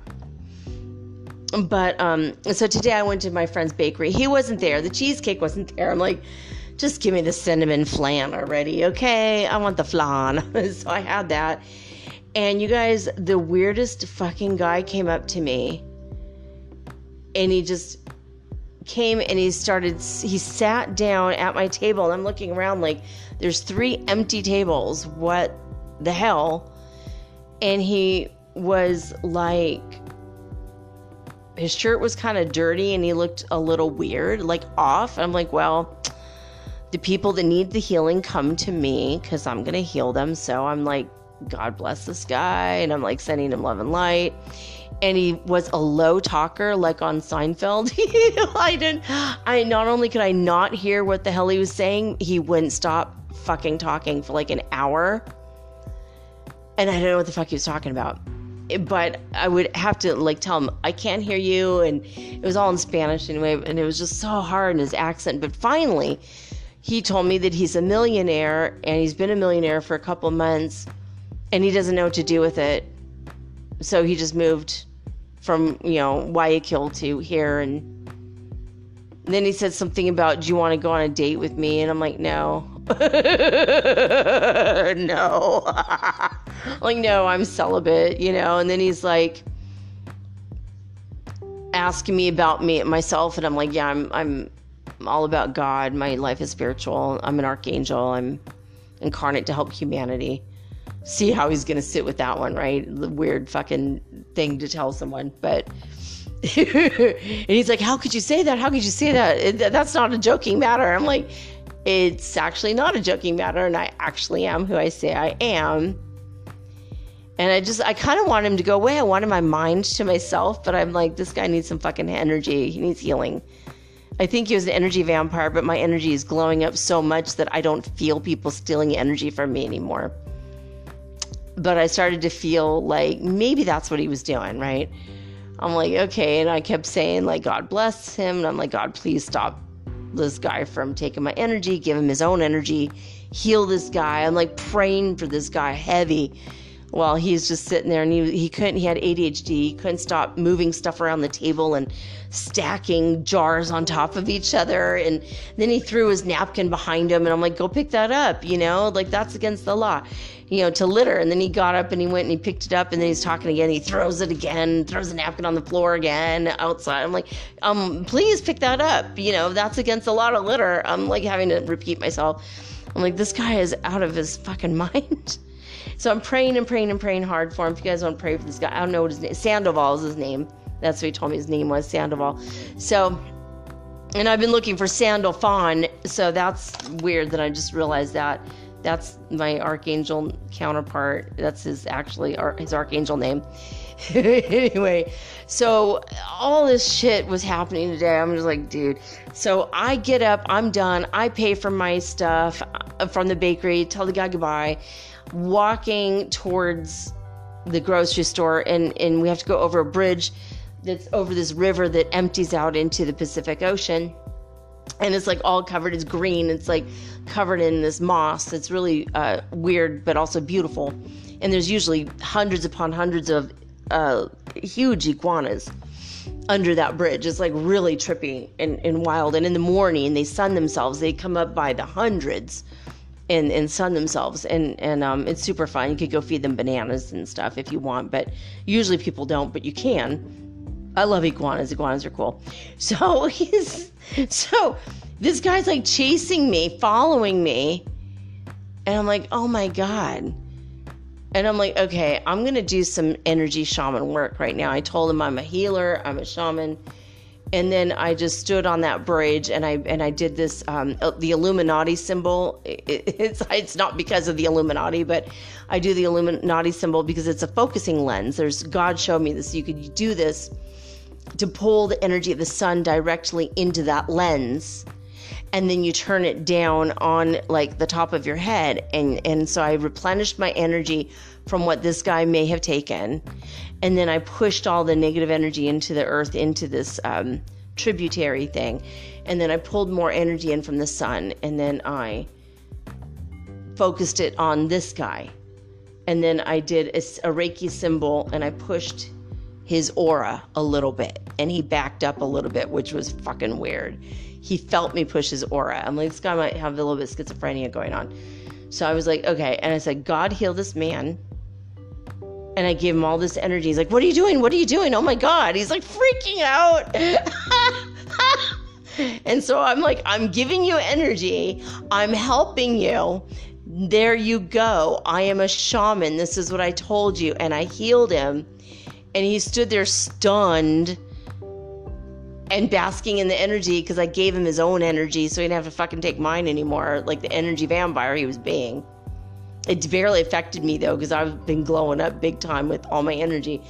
But um so today i went to my friend's bakery. He wasn't there. The cheesecake wasn't there. I'm like just give me the cinnamon flan already okay? I want the flan. <laughs> So i had that. And you guys the weirdest fucking guy came up to me and he just came and he started he sat down at my table. And I'm looking around like there's three empty tables. What the hell? And he was like his shirt was kind of dirty and he looked a little weird like off. I'm like well the people that need the healing come to me cuz I'm to heal them. So I'm like God bless this guy and I'm like sending him love and light and he was a low talker like on Seinfeld. <laughs> I didn't I not only could I not hear what the hell he was saying, he wouldn't stop fucking talking for like an hour. And I don't know what the fuck he was talking about. But I would have to like tell him I can't hear you and it was all in Spanish anyway and it was just so hard in his accent. But finally, he told me that he's a millionaire and he's been a millionaire for a couple months and he doesn't know what to do with it. So he just moved from you know Guayaquil to here. And then he said something about do you want to go on a date with me? And I'm like no. <laughs> No. <laughs> Like no I'm celibate you know? And then he's like asking me about me myself. And I'm like yeah I'm I'm all about God. My life is spiritual. I'm an archangel. I'm incarnate to help humanity see how he's gonna sit with that one, right? The weird fucking thing to tell someone, but. <laughs> and he's like, "How could you say that? How could you say that? That's not a joking matter." I'm like, "It's actually not a joking matter, and I actually am who I say I am." And I just, I kind of want him to go away. I wanted my mind to myself, but I'm like, this guy needs some fucking energy. He needs healing. I think he was an energy vampire, but my energy is glowing up so much that I don't feel people stealing energy from me anymore but I started to feel like maybe that's what he was doing, right? I'm like, okay. And I kept saying, like, God bless him. And I'm like, God, please stop this guy from taking my energy, give him his own energy, heal this guy. I'm like praying for this guy heavy while he's just sitting there and he, he couldn't, he had ADHD. He couldn't stop moving stuff around the table and stacking jars on top of each other. And then he threw his napkin behind him. And I'm like, go pick that up, you know, like that's against the law you know, to litter. And then he got up and he went and he picked it up and then he's talking again. He throws it again, throws a napkin on the floor again outside. I'm like, um, please pick that up. You know, that's against a lot of litter. I'm like having to repeat myself. I'm like, this guy is out of his fucking <laughs> mind. so I'm praying and praying and praying hard for him. If you guys want to pray for this guy, I don't know what his name Sandoval is his name. That's what he told me his name was, Sandoval. So and I've been looking for Sandalphon, so that's weird that I just realized that that's my archangel counterpart. That's his actually his archangel name. <laughs> anyway, so all this shit was happening today. I'm just like, dude. So I get up, I'm done. I pay for my stuff uh, from the bakery, tell the guy goodbye, walking towards the grocery store, and, and we have to go over a bridge that's over this river that empties out into the Pacific Ocean and it's like all covered it's green it's like covered in this moss it's really uh, weird but also beautiful. And there's usually hundreds upon hundreds of uh, huge iguanas under that bridge. It's like really trippy and, and wild. And in the morning they sun themselves. They come up by the hundreds and, and sun themselves. And and um, it's super fun. You could go feed them bananas and stuff if you want but usually people don't but you can I love iguanas. Iguanas are cool. <laughs> So he's so this guy's like chasing me, following me. And I'm like, oh my God. And I'm like, okay, I'm going to do some energy shaman work right now. I told him I'm a healer, I'm a shaman. And then I just stood on that bridge and I and I did this um, the Illuminati symbol. It, <laughs> it's it's not because of the Illuminati, but I do the Illuminati symbol because it's a focusing lens. There's God showed me this. You could do this to pull the energy of the sun directly into that lens and then you turn it down on like the top of your head and and so I replenished my energy from what this guy may have taken and then I pushed all the negative energy into the earth into this um, tributary thing and then I pulled more energy in from the sun and then I focused it on this guy. And then I did a, a Reiki symbol and I pushed his aura a little bit and he backed up a little bit, which was fucking weird. He felt me push his aura. I'm like, this guy might have a little bit of schizophrenia going on. So I was like, okay. And I said, God heal this man. And I gave him all this energy. He's like, what are you doing? What are you doing? Oh my God. He's like freaking out. <laughs> and so I'm like, I'm giving you energy. I'm helping you. There you go. I am a shaman. This is what I told you. And I healed him. And he stood there stunned and basking in the energy because I gave him his own energy so he didn't have to fucking take mine anymore, like the energy vampire he was being. It barely affected me though because I've been glowing up big time with all my energy.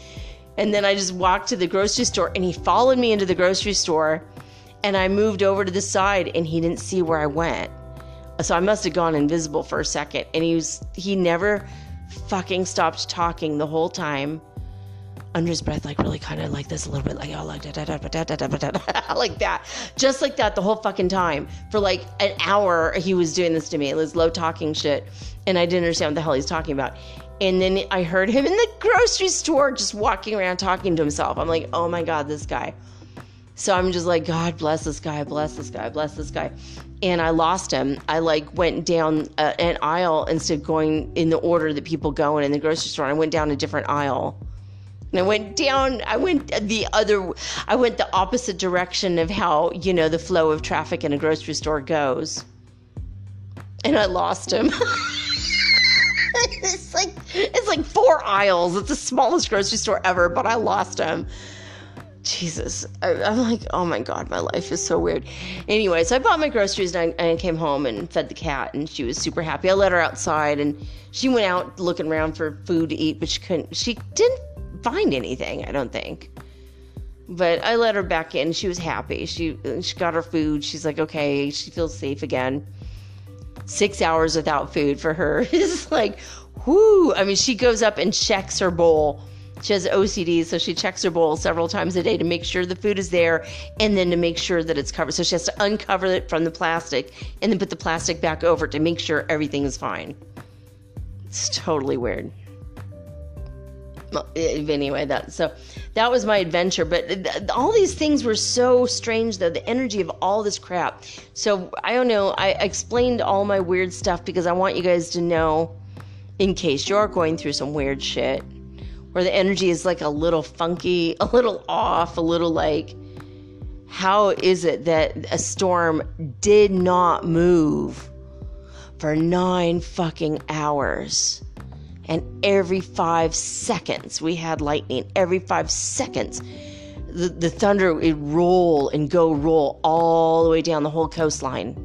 And then I just walked to the grocery store and he followed me into the grocery store and I moved over to the side and he didn't see where I went. So I must have gone invisible for a second and he was he never fucking stopped talking the whole time under his breath, like really kind of like this a little bit, like oh, like da, da, da, da, da, da, da, da, <laughs> like that, just like that the whole fucking time for like an hour. He was doing this to me. It was low talking shit, and I didn't understand what the hell he's talking about. And then I heard him in the grocery store just walking around talking to himself. I'm like, oh my god, this guy. So I'm just like, God bless this guy, bless this guy, bless this guy. And I lost him. I like went down uh, an aisle instead of going in the order that people go in in the grocery store. I went down a different aisle and I went down, I went the other, I went the opposite direction of how, you know, the flow of traffic in a grocery store goes. And I lost him. <laughs> it's like, it's like four aisles. It's the smallest grocery store ever, but I lost him. Jesus. I, am like, oh my God, my life is so weird. Anyway, so I bought my groceries and I, and I, came home and fed the cat, and she was super happy. I let her outside and she went out looking around for food to eat, but she couldn't, she didn't find anything, I don't think. But I let her back in. She was happy. She she got her food. She's like, okay, she feels safe again. Six hours without food for her <laughs> is like, whoo. I mean, she goes up and checks her bowl. She has OCD, so she checks her bowl several times a day to make sure the food is there and then to make sure that it's covered. So she has to uncover it from the plastic and then put the plastic back over to make sure everything is fine. It's totally weird anyway that so that was my adventure but all these things were so strange though the energy of all this crap. So i don't know i explained all my weird stuff because i want you guys to know in case you're going through some weird shit where the energy is like a little funky a little off a little like how is it that a storm did not move for nine fucking hours and every five seconds we had lightning. Every five seconds the, the thunder would roll and go roll all the way down the whole coastline.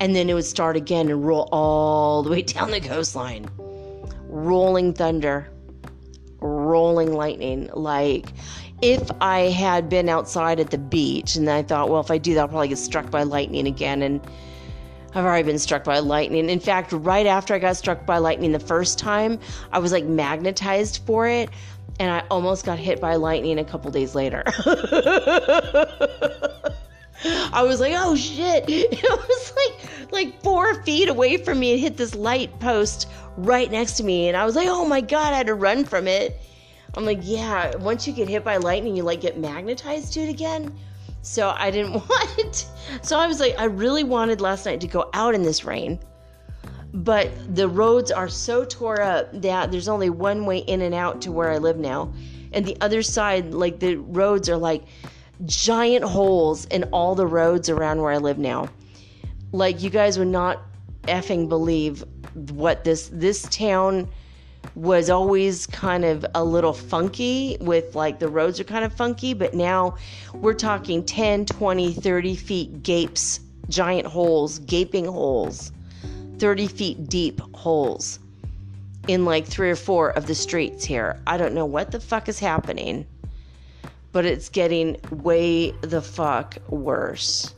And then it would start again and roll all the way <laughs> down the coastline. Rolling thunder rolling lightning like if I had been outside at the beach and I thought, well, if I do that, I'll probably get struck by lightning again. And I've already been struck by lightning. In fact, right after I got struck by lightning the first time, I was like magnetized for it and I almost got hit by lightning a couple days later. <laughs> I was like, "Oh shit!" <laughs> It was like like four feet away from me and hit this light post right next to me, and I was like, "Oh my god!" I had to run from it. I'm like, "Yeah." Once you get hit by lightning, you like get magnetized to it again. So I didn't <laughs> want. So I was like, I really wanted last night to go out in this rain. But the roads are so tore up that there's only one way in and out to where I live now. And the other side, like the roads are like giant holes in all the roads around where I live now. Like you guys would not effing believe what this this town was always kind of a little funky with like the roads are kind of funky, but now we're talking 10, 20, 30 feet gapes, giant holes, gaping holes, 30 feet deep holes in like three or four of the streets here. I don't know what the fuck is happening, but it's getting way the fuck worse.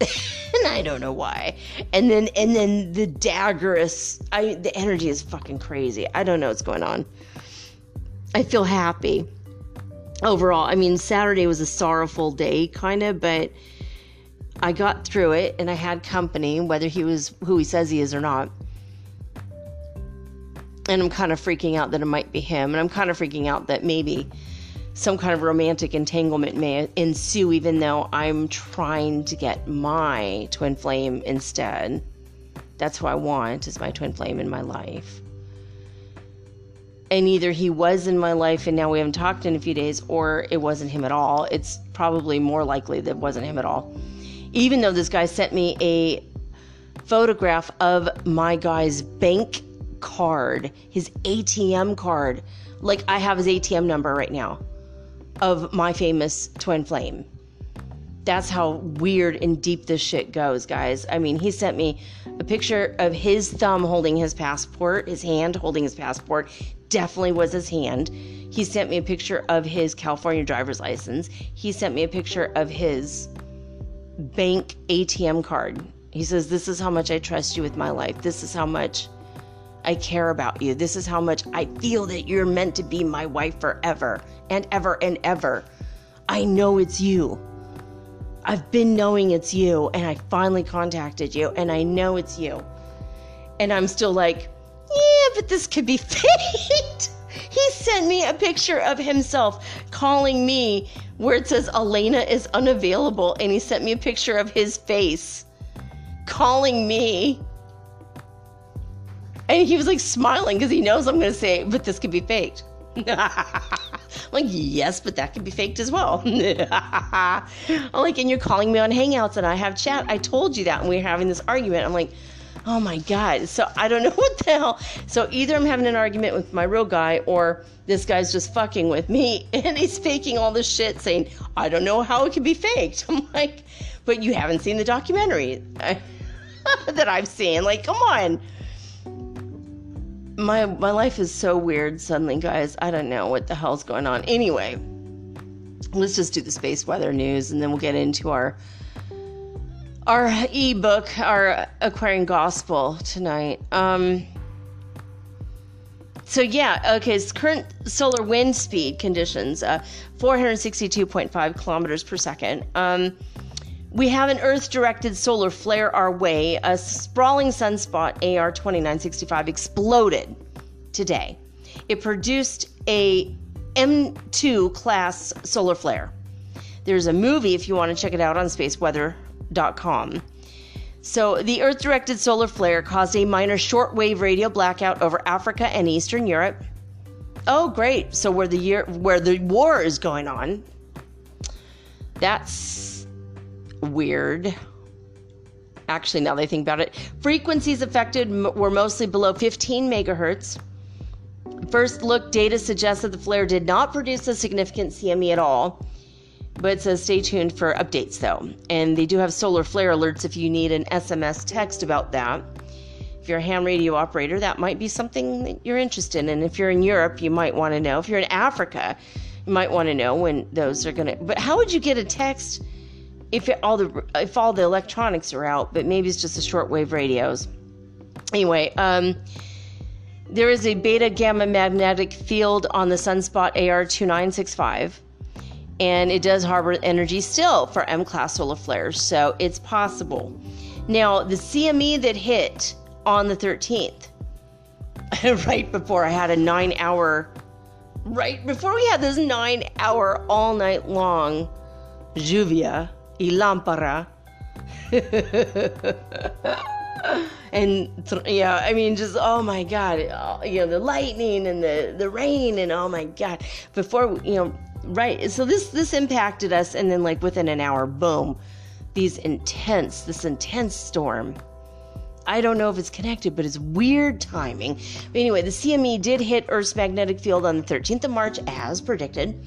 And <laughs> I don't know why. And then and then the daggerous I the energy is fucking crazy. I don't know what's going on. I feel happy. Overall, I mean Saturday was a sorrowful day kind of, but I got through it and I had company, whether he was who he says he is or not. And I'm kind of freaking out that it might be him. And I'm kind of freaking out that maybe some kind of romantic entanglement may ensue, even though I'm trying to get my twin flame instead. That's who I want is my twin flame in my life. And either he was in my life and now we haven't talked in a few days, or it wasn't him at all. It's probably more likely that it wasn't him at all. Even though this guy sent me a photograph of my guy's bank card, his ATM card. Like I have his ATM number right now of my famous twin flame. That's how weird and deep this shit goes, guys. I mean, he sent me a picture of his thumb holding his passport, his hand holding his passport. Definitely was his hand. He sent me a picture of his California driver's license. He sent me a picture of his bank ATM card. He says, This is how much I trust you with my life. This is how much I care about you. This is how much I feel that you're meant to be my wife forever and ever and ever. I know it's you. I've been knowing it's you, and I finally contacted you, and I know it's you. And I'm still like, yeah, but this could be <laughs> fate. he sent me a picture of himself calling me where it says Elena is unavailable, and he sent me a picture of his face calling me and he was like smiling because he knows I'm going to say, but this could be faked. <laughs> like, yes, but that could be faked as well. <laughs> I'm like, and you're calling me on Hangouts and I have chat. I told you that and we are having this argument. I'm like, oh my God. So I don't <laughs> know what the hell. So either I'm having an argument with my real guy or this guy's just fucking with me and he's faking all this shit saying, I don't know how it could be faked. I'm like, but you haven't seen the documentary that I've seen. Like, come on my my life is so weird suddenly, guys. I don't know what the hell's going on. Anyway, let's just do the space weather news and then we'll get into our our ebook, our Aquarian Gospel tonight. Um so yeah, okay, current solar wind speed conditions, uh 462.5 kilometers per second. Um we have an Earth directed solar flare our way. A sprawling sunspot AR 2965 exploded today. It produced a M2 class solar flare. There's a movie if you want to check it out on spaceweather.com. So, the Earth directed solar flare caused a minor shortwave radio blackout over Africa and Eastern Europe. Oh, great. So, where the year where the war is going on. That's weird. Actually, now they think about it, frequencies affected were mostly below 15 megahertz. First look data suggests that the flare did not produce a significant CME at all, but says stay tuned for updates though. And they do have solar flare alerts if you need an SMS text about that. If you're a ham radio operator, that might be something that you're interested in. And if you're in Europe, you might want to know. If you're in Africa, you might want to know when those are going to. But how would you get a text? If it, all the if all the electronics are out, but maybe it's just the shortwave radios. Anyway, um, there is a beta gamma magnetic field on the sunspot AR2965, and it does harbor energy still for M class solar flares, so it's possible. Now, the CME that hit on the 13th, <laughs> right before I had a nine hour, right before we had this nine hour all night long Juvia y lámpara. and yeah, I mean, just oh my god, uh, you know, the lightning and the the rain and oh my god. Before you know, right? So this this impacted us, and then like within an hour, boom, these intense, this intense storm. I don't know if it's connected, but it's weird timing. But anyway, the CME did hit Earth's magnetic field on the 13th of March as predicted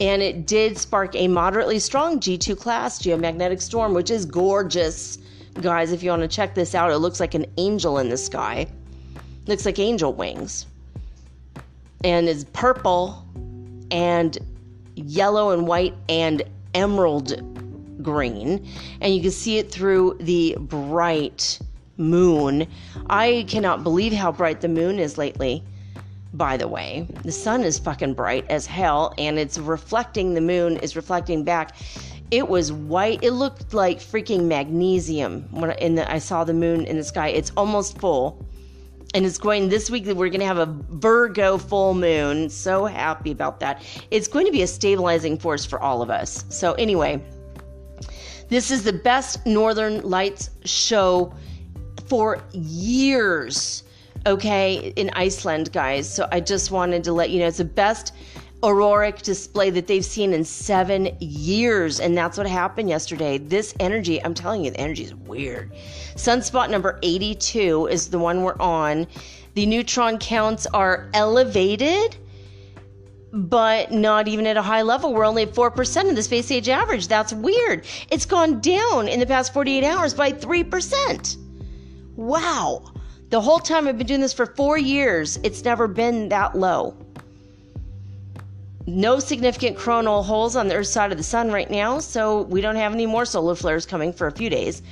and it did spark a moderately strong G2 class geomagnetic storm, which is gorgeous. Guys, if you want to check this out, it looks like an angel in the sky. Looks like angel wings. And it's purple and yellow and white and emerald green. And you can see it through the bright moon. I cannot believe how bright the moon is lately by the way. The sun is fucking bright as hell and it's reflecting, the moon is reflecting back It was white. It looked like freaking magnesium when in the, I saw the moon in the sky. It's almost full. And it's going this week we're going to have a Virgo full moon. So happy about that. It's going to be a stabilizing force for all of us. So anyway, this is the best Northern Lights show for years, okay, in Iceland, guys. So I just wanted to let you know it's the best auroric display that they've seen in seven years. And that's what happened yesterday. This energy, I'm telling you, the energy is weird. Sunspot number 82 is the one we're on. The neutron counts are elevated but not even at a high level. We're only at 4% of the space age average. That's weird. It's gone down in the past 48 hours by 3%. Wow. The whole time I've been doing this for four years, it's never been that low. No significant coronal holes on the Earth side of the sun right now, so we don't have any more solar flares coming for a few days.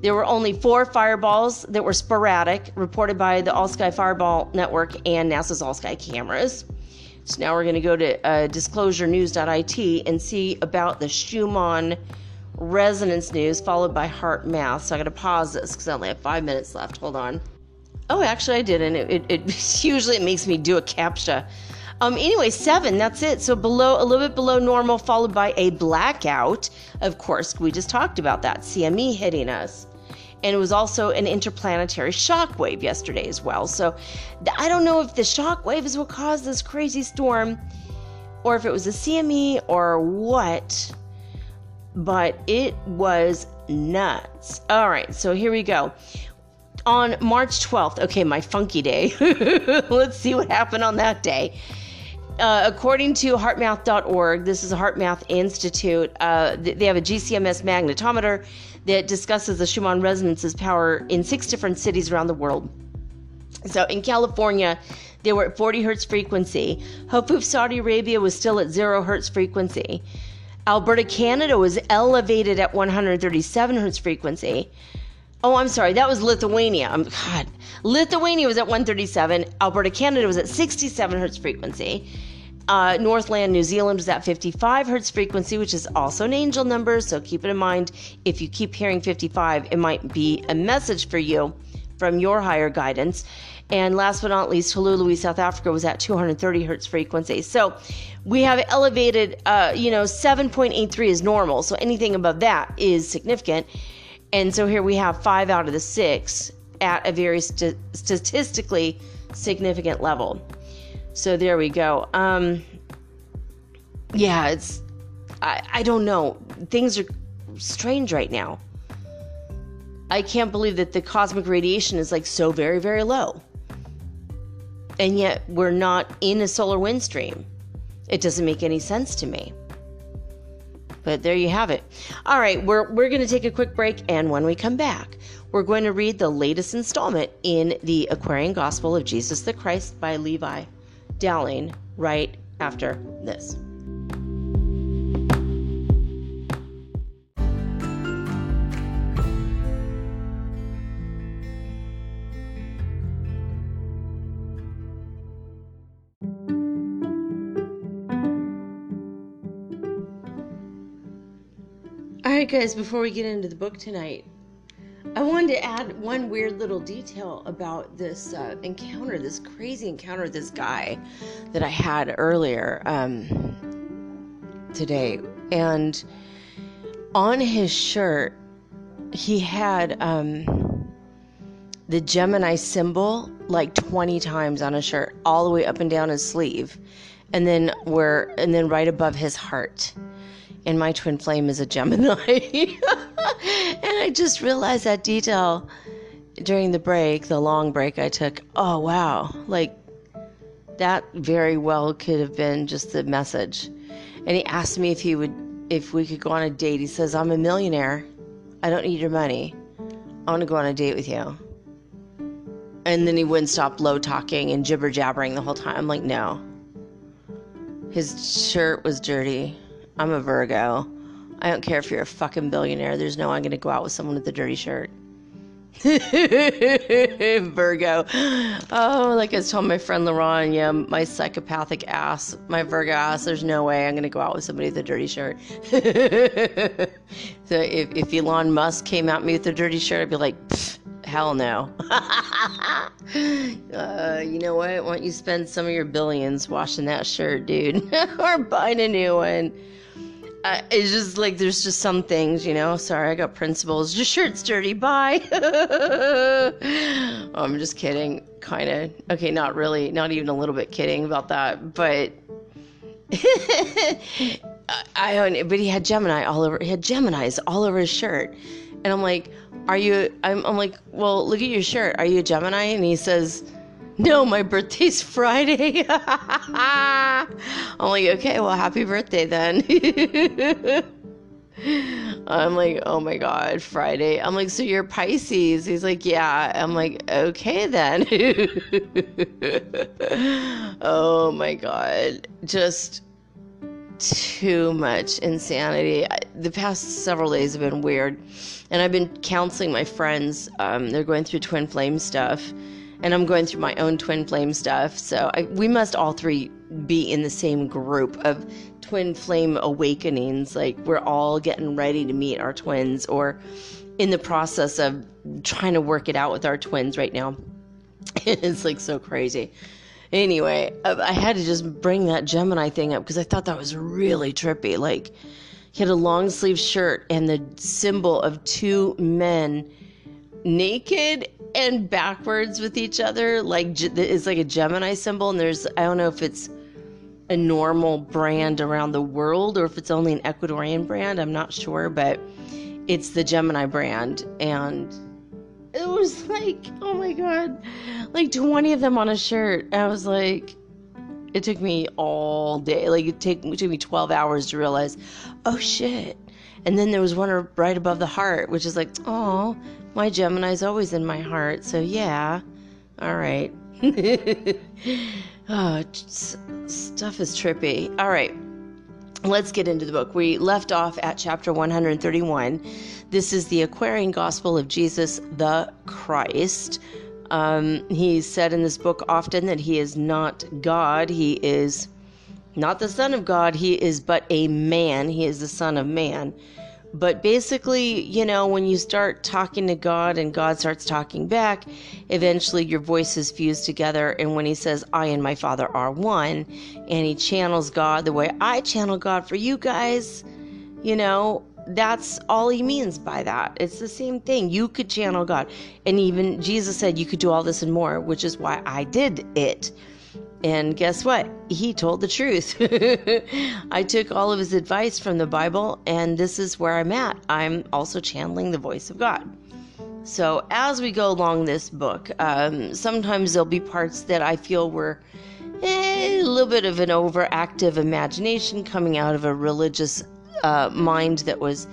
There were only four fireballs that were sporadic, reported by the All Sky Fireball Network and NASA's All Sky cameras. So now we're going to go to uh, disclosurenews.it and see about the Schumann resonance news, followed by HeartMath. So I got to pause this because I only have five minutes left. Hold on. Oh, actually, I didn't. It, it, it <laughs> usually it makes me do a captcha. Um, anyway, seven. That's it. So below, a little bit below normal, followed by a blackout. Of course, we just talked about that. CME hitting us and it was also an interplanetary shock wave yesterday as well. So I don't know if the shock wave is what caused this crazy storm or if it was a CME or what, but it was nuts. All right, so here we go. On March 12th, okay, my funky day. <laughs> Let's see what happened on that day. Uh, according to heartmath.org, this is a HeartMath Institute. Uh, they have a GCMS magnetometer that discusses the Schumann resonance's power in six different cities around the world. So in California, they were at 40 hertz frequency. Hofuf, Saudi Arabia was still at zero hertz frequency. Alberta, Canada was elevated at 137 hertz frequency. Oh, I'm sorry, that was Lithuania. I'm God. Lithuania was at 137. Alberta, Canada was at 67 hertz frequency. Uh, Northland, New Zealand was at 55 hertz frequency, which is also an angel number. So keep it in mind. If you keep hearing 55, it might be a message for you from your higher guidance. And last but not least, Honolulu, South Africa was at 230 hertz frequency. So we have elevated, uh, you know, 7.83 is normal. So anything above that is significant. And so here we have five out of the six at a very st- statistically significant level. So there we go. Um, yeah, it's I, I don't know. Things are strange right now. I can't believe that the cosmic radiation is like so very, very low. And yet we're not in a solar wind stream. It doesn't make any sense to me. But there you have it. All right, we're, we're going to take a quick break, and when we come back, we're going to read the latest installment in the Aquarian Gospel of Jesus the Christ by Levi Dowling right after this. Right, guys, before we get into the book tonight, I wanted to add one weird little detail about this uh, encounter, this crazy encounter with this guy that I had earlier um, today. And on his shirt, he had um, the Gemini symbol like 20 times on his shirt, all the way up and down his sleeve. And then where, and then right above his heart and my twin flame is a Gemini. <laughs> and I just realized that detail during the break, the long break I took. Oh, wow. Like, that very well could have been just the message. And he asked me if he would, if we could go on a date. He says, I'm a millionaire. I don't need your money. I want to go on a date with you. And then he wouldn't stop low talking and jibber jabbering the whole time. I'm like, no. His shirt was dirty. I'm a Virgo. I don't care if you're a fucking billionaire. There's no way I'm going to go out with someone with a dirty shirt. <laughs> Virgo. Oh, like I telling my friend Laurent, yeah, my psychopathic ass, my Virgo ass, there's no way I'm going to go out with somebody with a dirty shirt. <laughs> so if, if Elon Musk came at me with a dirty shirt, I'd be like, hell no. <laughs> uh, you know what? Why don't you spend some of your billions washing that shirt, dude? or buying a new one? Uh, it's just like there's just some things, you know. Sorry, I got principles. Your shirt's dirty. Bye. oh, <laughs> I'm just kidding. Kind of. Okay, not really. Not even a little bit kidding about that. But <laughs> I own. But he had Gemini all over. He had Gemini's all over his shirt, and I'm like, "Are you?" I'm, I'm like, "Well, look at your shirt. Are you a Gemini?" And he says no, my birthday's Friday. <laughs> I'm like, okay, well, happy birthday then. <laughs> I'm like, oh my God, Friday. I'm like, so you're Pisces? He's like, yeah. I'm like, okay then. <laughs> oh my God. Just too much insanity. The past several days have been weird. And I've been counseling my friends. Um, they're going through twin flame stuff and I'm going through my own twin flame stuff. So I, we must all three be in the same group of twin flame awakenings. Like we're all getting ready to meet our twins or in the process of trying to work it out with our twins right now. <laughs> it's like so crazy. Anyway, uh, I had to just bring that Gemini thing up because I thought that was really trippy. Like, he had a long sleeve shirt and the symbol of two men naked and backwards with each other like it's like a gemini symbol and there's i don't know if it's a normal brand around the world or if it's only an ecuadorian brand i'm not sure but it's the gemini brand and it was like oh my god like 20 of them on a shirt. I was like it took me all day like it, take, it took me 12 hours to realize oh shit. And then there was one right above the heart which is like oh my Gemini's always in my heart, so yeah. All right. <laughs> oh, stuff is trippy. All right. Let's get into the book. We left off at chapter 131. This is the Aquarian Gospel of Jesus the Christ. Um, he said in this book often that he is not God. He is not the Son of God. He is but a man. He is the Son of Man. But basically, you know, when you start talking to God and God starts talking back, eventually your voices fuse together. And when He says, I and my Father are one, and He channels God the way I channel God for you guys, you know, that's all He means by that. It's the same thing. You could channel God. And even Jesus said you could do all this and more, which is why I did it. And guess what? He told the truth. <laughs> I took all of his advice from the Bible, and this is where I'm at. I'm also channeling the voice of God. So, as we go along this book, um, sometimes there'll be parts that I feel were eh, a little bit of an overactive imagination coming out of a religious uh, mind that was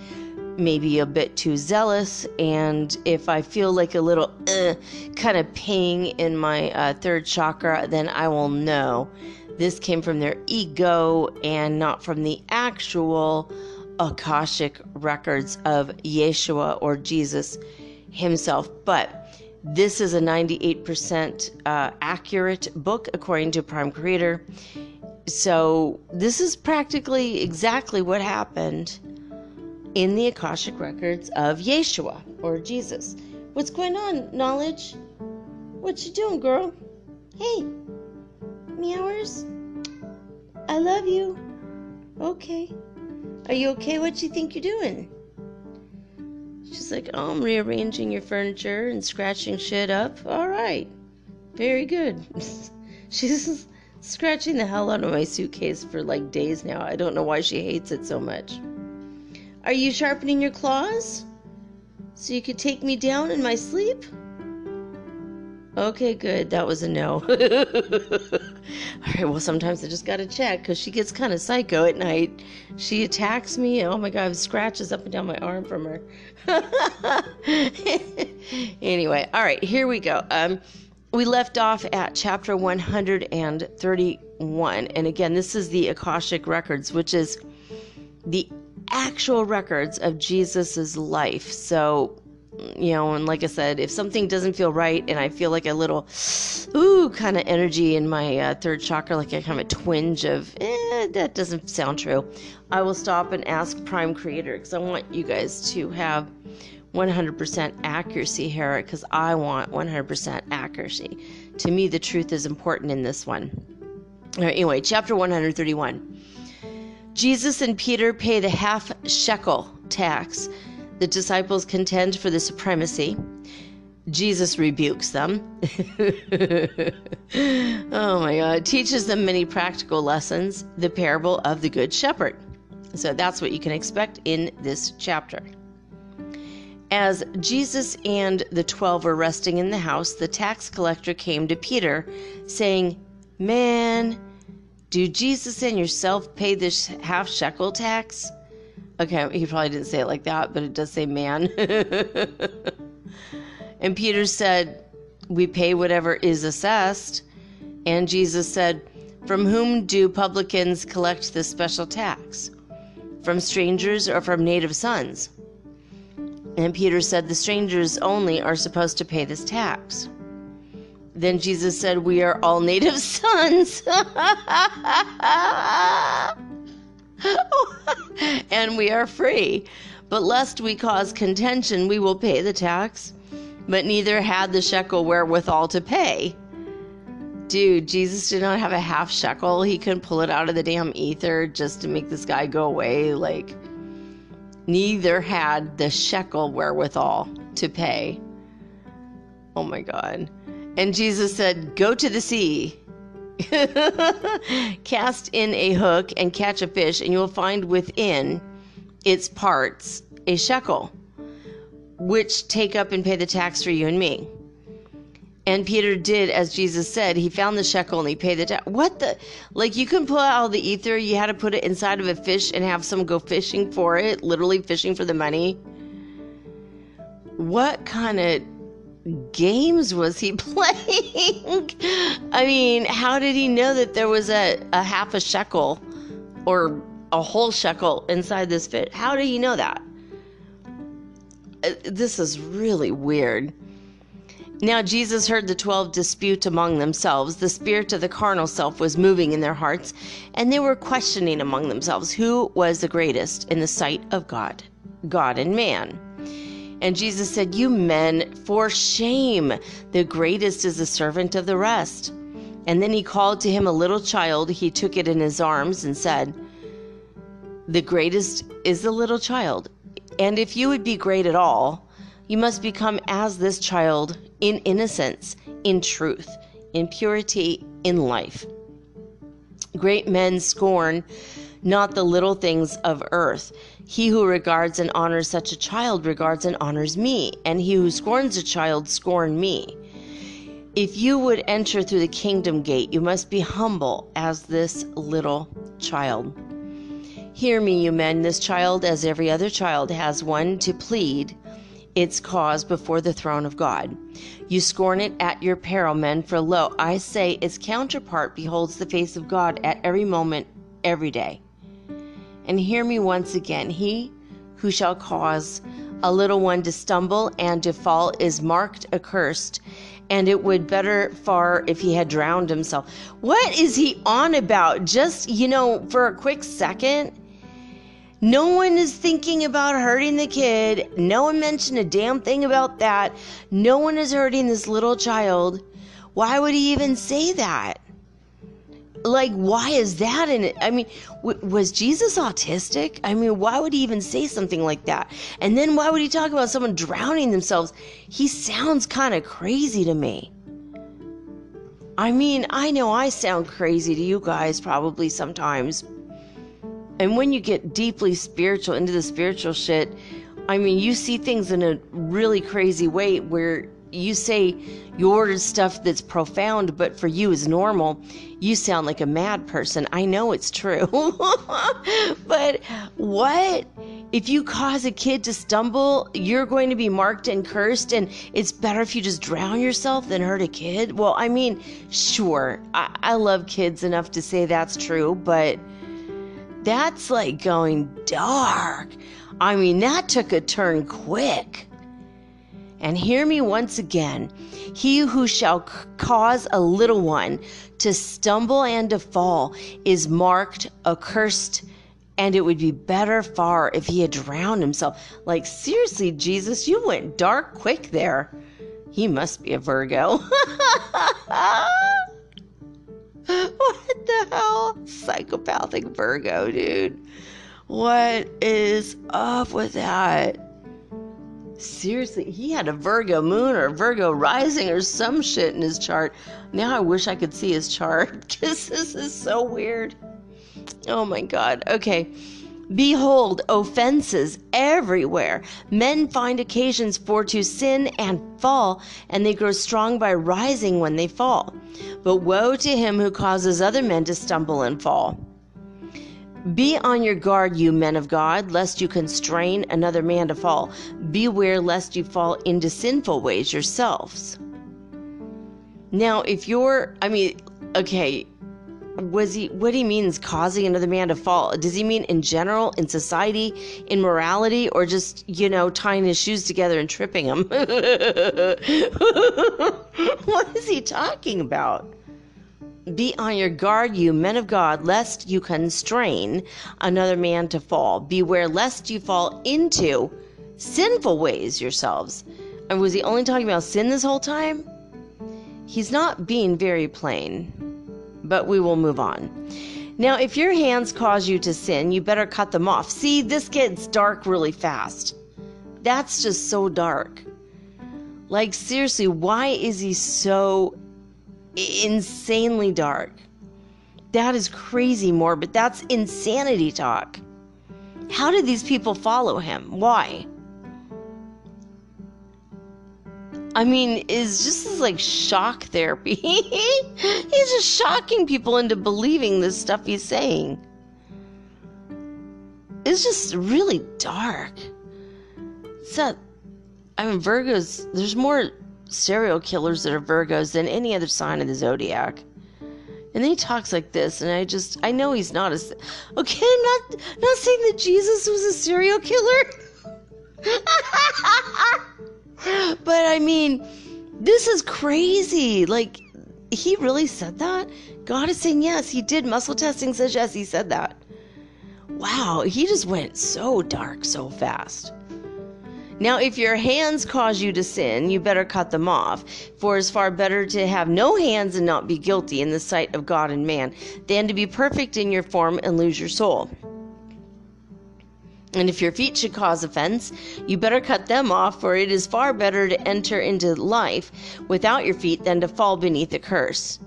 maybe a bit too zealous, and if I feel like a little uh, kind of ping in my uh, third chakra, then I will know this came from their ego and not from the actual Akashic records of Yeshua or Jesus himself. But this is a 98% uh, accurate book according to Prime Creator. So, this is practically exactly what happened in the Akashic records of Yeshua or Jesus. What's going on, Knowledge? What you doing, girl? Hey, meowers. I love you. Okay. Are you okay? What you think you're doing? She's like, oh, I'm rearranging your furniture and scratching shit up. All right. Very good. <laughs> She's scratching the hell out of my suitcase for like days now. I don't know why she hates it so much. Are you sharpening your claws? So you could take me down in my sleep? Okay, good. That was a no. <laughs> All right, well, sometimes I just gotta check because she gets kind of psycho at night. She attacks me. Oh my god, scratches up and down my arm from her. <laughs> anyway, all right, here we go. Um, we left off at chapter 131. And again, this is the Akashic Records, which is the actual records of Jesus's life. So you know, and like I said, if something doesn't feel right and I feel like a little, ooh, kind of energy in my uh, third chakra, like a kind of a twinge of, eh, that doesn't sound true, I will stop and ask Prime Creator because I want you guys to have 100% accuracy here because I want 100% accuracy. To me, the truth is important in this one. Anyway, chapter 131. Jesus and Peter pay the half shekel tax. The disciples contend for the supremacy. Jesus rebukes them. <laughs> oh my God. Teaches them many practical lessons. The parable of the Good Shepherd. So that's what you can expect in this chapter. As Jesus and the twelve were resting in the house, the tax collector came to Peter, saying, Man, do Jesus and yourself pay this half shekel tax? Okay, he probably didn't say it like that, but it does say man. <laughs> and Peter said, We pay whatever is assessed. And Jesus said, From whom do publicans collect this special tax? From strangers or from native sons? And Peter said, The strangers only are supposed to pay this tax. Then Jesus said, We are all native <laughs> sons. <laughs> and we are free. But lest we cause contention, we will pay the tax. But neither had the shekel wherewithal to pay. Dude, Jesus did not have a half shekel. He couldn't pull it out of the damn ether just to make this guy go away. Like, neither had the shekel wherewithal to pay. Oh my God. And Jesus said, Go to the sea, <laughs> cast in a hook, and catch a fish, and you will find within its parts a shekel, which take up and pay the tax for you and me. And Peter did as Jesus said. He found the shekel and he paid the tax. What the? Like, you couldn't pull out all the ether. You had to put it inside of a fish and have someone go fishing for it, literally fishing for the money. What kind of games was he <laughs> playing? I mean, how did he know that there was a, a half a shekel or a whole shekel inside this fish? How did he know that? Uh, this is really weird. Now Jesus heard the twelve dispute among themselves. The spirit of the carnal self was moving in their hearts, and they were questioning among themselves who was the greatest in the sight of God, God and man. And Jesus said, You men, for shame, the greatest is the servant of the rest. And then he called to him a little child. He took it in his arms and said, The greatest is the little child. And if you would be great at all, you must become as this child in innocence, in truth, in purity, in life. Great men scorn not the little things of earth. He who regards and honors such a child regards and honors me, and he who scorns a child scorn me. If you would enter through the kingdom gate, you must be humble as this little child. Hear me, you men. This child, as every other child, has one to plead its cause before the throne of God. You scorn it at your peril, men, for lo, I say its counterpart beholds the face of God at every moment, every day. And hear me once again He who shall cause a little one to stumble and to fall is marked accursed, and it would better far if he had drowned himself. What is he on about? Just, you know, for a quick second, no one is thinking about hurting the kid. No one mentioned a damn thing about that. No one is hurting this little child. Why would he even say that? Like, why is that in it? I mean, w- was Jesus autistic? I mean, why would he even say something like that? And then why would he talk about someone drowning themselves? He sounds kind of crazy to me. I mean, I know I sound crazy to you guys probably sometimes, and when you get deeply spiritual into the spiritual shit, I mean, you see things in a really crazy way where you say your stuff that's profound, but for you is normal. You sound like a mad person. I know it's true. <laughs> but what? If you cause a kid to stumble, you're going to be marked and cursed, and it's better if you just drown yourself than hurt a kid? Well, I mean, sure, I, I love kids enough to say that's true, but that's like going dark. I mean, that took a turn quick. And hear me once again. He who shall c- cause a little one to stumble and to fall is marked, accursed, and it would be better far if he had drowned himself. Like, seriously, Jesus, you went dark quick there. He must be a Virgo. <laughs> what the hell? Psychopathic Virgo, dude. What is up with that? Seriously, he had a Virgo moon or Virgo rising or some shit in his chart. Now I wish I could see his chart <laughs> because this is so weird. Oh my god. Okay. Behold, offenses everywhere. Men find occasions for to sin and fall, and they grow strong by rising when they fall. But woe to him who causes other men to stumble and fall. Be on your guard, you men of God, lest you constrain another man to fall. Beware lest you fall into sinful ways yourselves. Now, if you're, I mean, okay, was he what he means causing another man to fall does he mean in general in society in morality or just you know tying his shoes together and tripping him <laughs> what is he talking about be on your guard you men of god lest you constrain another man to fall beware lest you fall into sinful ways yourselves and was he only talking about sin this whole time he's not being very plain but we will move on. Now, if your hands cause you to sin, you better cut them off. See, this gets dark really fast. That's just so dark. Like, seriously, why is he so insanely dark? That is crazy morbid. That's insanity talk. How did these people follow him? Why? I mean, is just this like shock therapy. <laughs> he's just shocking people into believing this stuff he's saying. It's just really dark. It's not, I mean, Virgos, there's more serial killers that are Virgos than any other sign of the zodiac. And then he talks like this, and I just, I know he's not a, okay, not, not saying that Jesus was a serial killer. <laughs> but I mean, this is crazy. Like, he really said that? God is saying yes, he did. Muscle testing says yes, he said that. Wow, he just went so dark so fast. Now, if your hands cause you to sin, you better cut them off. For it's far better to have no hands and not be guilty in the sight of God and man, than to be perfect in your form and lose your soul. And if your feet should cause offense, you better cut them off, for it is far better to enter into life without your feet than to fall beneath a curse.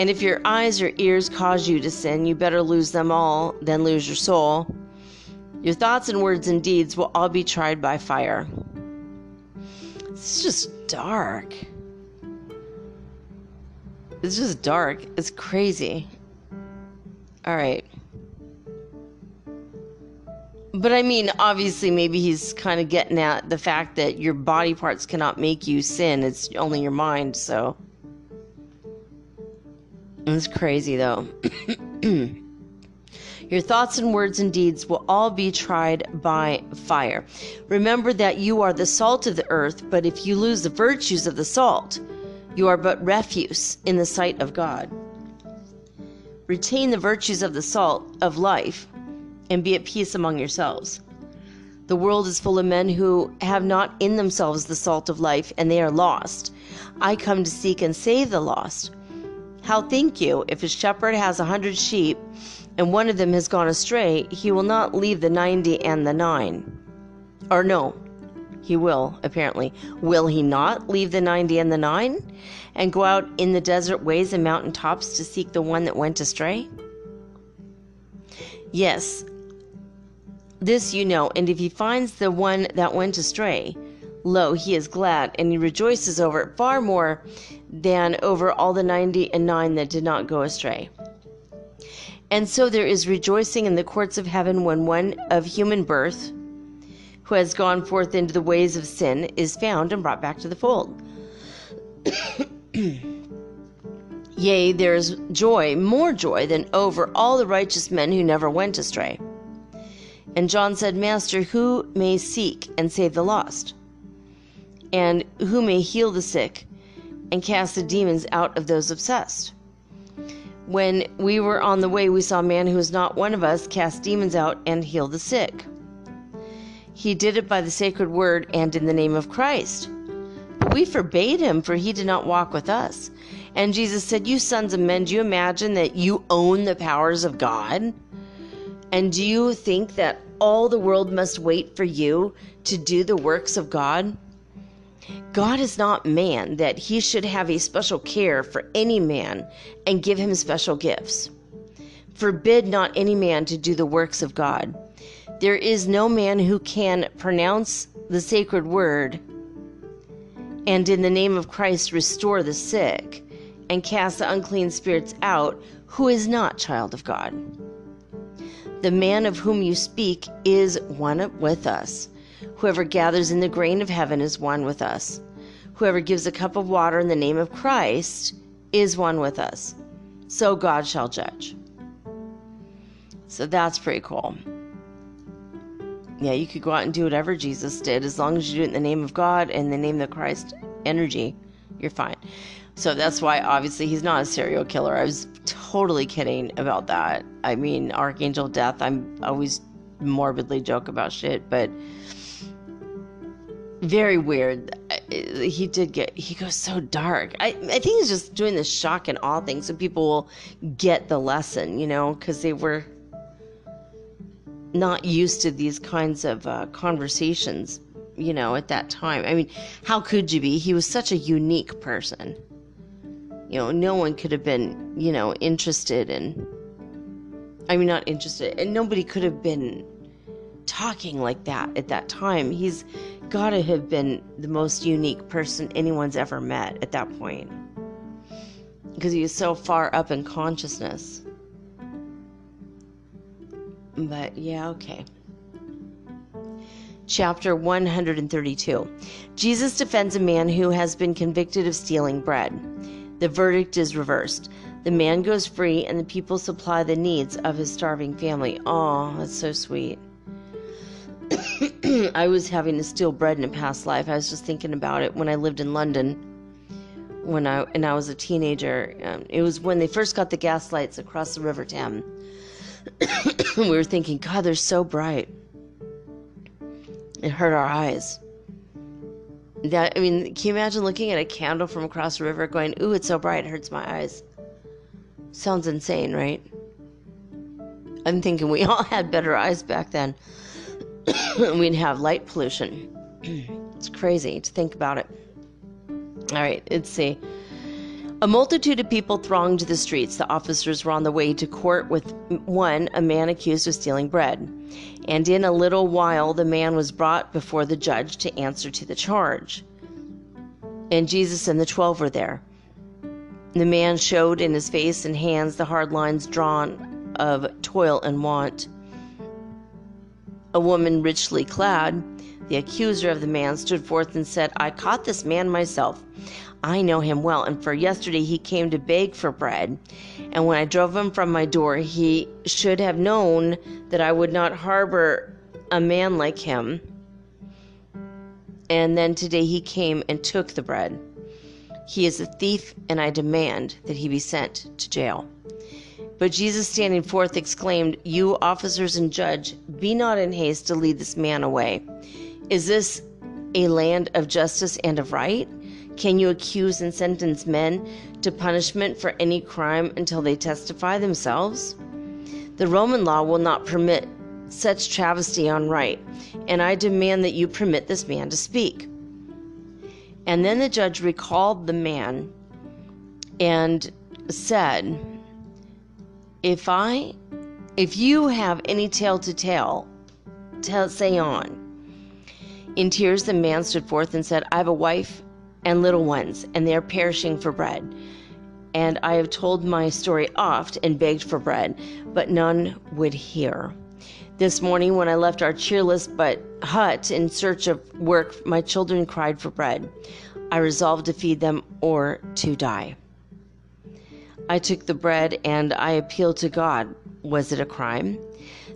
And if your eyes or ears cause you to sin, you better lose them all than lose your soul. Your thoughts and words and deeds will all be tried by fire. It's just dark. It's just dark. It's crazy. All right. But I mean, obviously, maybe he's kind of getting at the fact that your body parts cannot make you sin. It's only your mind, so. It's crazy, though. <clears throat> Your thoughts and words and deeds will all be tried by fire. Remember that you are the salt of the earth, but if you lose the virtues of the salt, you are but refuse in the sight of God. Retain the virtues of the salt of life and be at peace among yourselves. The world is full of men who have not in themselves the salt of life, and they are lost. I come to seek and save the lost. How think you, if a shepherd has a hundred sheep, and one of them has gone astray, he will not leave the ninety and the nine? Or no, he will, apparently. Will he not leave the ninety and the nine, and go out in the desert ways and mountain tops to seek the one that went astray? Yes, this you know, and if he finds the one that went astray, lo, he is glad, and he rejoices over it far more than over all the ninety and nine that did not go astray. And so there is rejoicing in the courts of heaven when one of human birth, who has gone forth into the ways of sin, is found and brought back to the fold. <clears throat> Yea, there is joy, more joy than over all the righteous men who never went astray. And John said, Master, who may seek and save the lost? And who may heal the sick and cast the demons out of those obsessed. When we were on the way, we saw a man who was not one of us cast demons out and heal the sick. He did it by the sacred word and in the name of Christ. But we forbade him, for he did not walk with us. And Jesus said, You sons of men, do you imagine that you own the powers of God? And do you think that all the world must wait for you to do the works of God? God is not man that he should have a special care for any man and give him special gifts. Forbid not any man to do the works of God. There is no man who can pronounce the sacred word and in the name of Christ restore the sick and cast the unclean spirits out who is not child of God. The man of whom you speak is one with us. Whoever gathers in the grain of heaven is one with us. Whoever gives a cup of water in the name of Christ is one with us. So God shall judge. So that's pretty cool. Yeah, you could go out and do whatever Jesus did as long as you do it in the name of God and the name of Christ energy, you're fine. So that's why obviously he's not a serial killer. I was totally kidding about that. I mean, Archangel Death, I'm always morbidly joke about shit, but very weird. He did get, he goes so dark. I, I think he's just doing this shock and awe thing so people will get the lesson, you know, because they were not used to these kinds of uh, conversations, you know, at that time. I mean, how could you be? He was such a unique person. You know, no one could have been, you know, interested in, I mean, not interested, and nobody could have been talking like that at that time. He's got to have been the most unique person anyone's ever met at that point because he was so far up in consciousness. But yeah, okay. Chapter 132 Jesus defends a man who has been convicted of stealing bread. The verdict is reversed. The man goes free, and the people supply the needs of his starving family. Oh, that's so sweet. <coughs> I was having to steal bread in a past life. I was just thinking about it when I lived in London. When I and I was a teenager, um, it was when they first got the gas lights across the River Thames. <coughs> we were thinking, God, they're so bright. It hurt our eyes. That I mean, can you imagine looking at a candle from across the river, going, "Ooh, it's so bright, it hurts my eyes." Sounds insane, right? I'm thinking we <laughs> all had better eyes back then. <coughs> we'd have light pollution. <coughs> it's crazy to think about it. All right, let's see. A multitude of people thronged the streets. The officers were on the way to court with one, a man accused of stealing bread. And in a little while, the man was brought before the judge to answer to the charge. And Jesus and the twelve were there. The man showed in his face and hands the hard lines drawn of toil and want. A woman richly clad, the accuser of the man, stood forth and said, I caught this man myself. I know him well, and for yesterday he came to beg for bread. And when I drove him from my door, he should have known that I would not harbor a man like him. And then today he came and took the bread. He is a thief, and I demand that he be sent to jail. But Jesus, standing forth, exclaimed, You officers and judge, be not in haste to lead this man away. Is this a land of justice and of right? Can you accuse and sentence men to punishment for any crime until they testify themselves? The Roman law will not permit such travesty on right, and I demand that you permit this man to speak. And then the judge recalled the man and said, If I, if you have any tale to tell, tell, say on. In tears, the man stood forth and said, I have a wife and little ones, and they are perishing for bread. And I have told my story oft and begged for bread, but none would hear. This morning, when I left our cheerless but hut in search of work, my children cried for bread. I resolved to feed them or to die. I took the bread and I appealed to God. Was it a crime?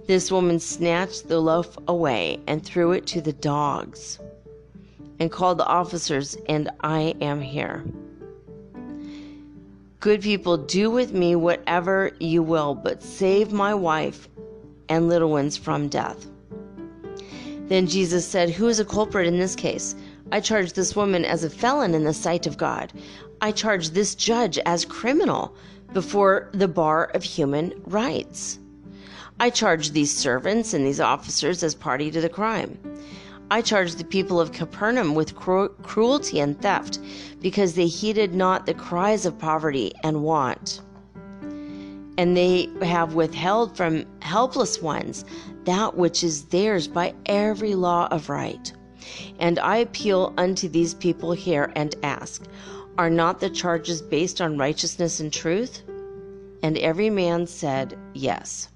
This woman snatched the loaf away and threw it to the dogs. and called the officers, and I am here. Good people, do with me whatever you will, but save my wife and little ones from death. Then Jesus said, Who is a culprit in this case? I charge this woman as a felon in the sight of God. I charge this judge as criminal before the bar of human rights. I charge these servants and these officers as party to the crime. I charge the people of Capernaum with cru- cruelty and theft because they heeded not the cries of poverty and want. And they have withheld from helpless ones that which is theirs by every law of right. And I appeal unto these people here and ask, Are not the charges based on righteousness and truth? And every man said, Yes.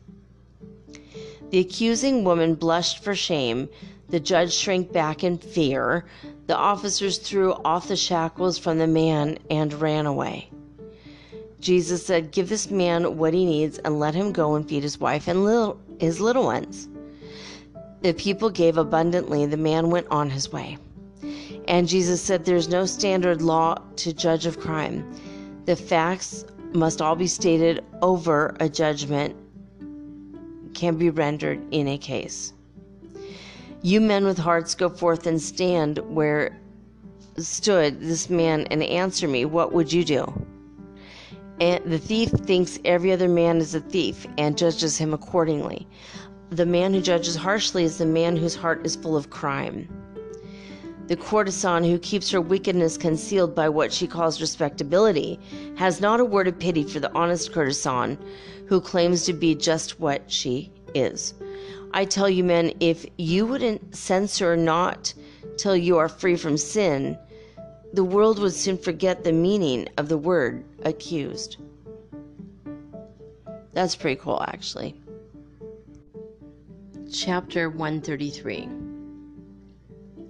The accusing woman blushed for shame the judge shrank back in fear. The officers threw off the shackles from the man and ran away. Jesus said, Give this man what he needs and let him go and feed his wife and little, his little ones. The people gave abundantly. The man went on his way. And Jesus said, There's no standard law to judge of crime. The facts must all be stated over a judgment can be rendered in a case. You men with hearts go forth and stand where stood this man and answer me. What would you do? And the thief thinks every other man is a thief and judges him accordingly. The man who judges harshly is the man whose heart is full of crime. The courtesan who keeps her wickedness concealed by what she calls respectability has not a word of pity for the honest courtesan who claims to be just what she is. I tell you, men, if you wouldn't censor not till you are free from sin, the world would soon forget the meaning of the word accused. That's pretty cool, actually. Chapter 133.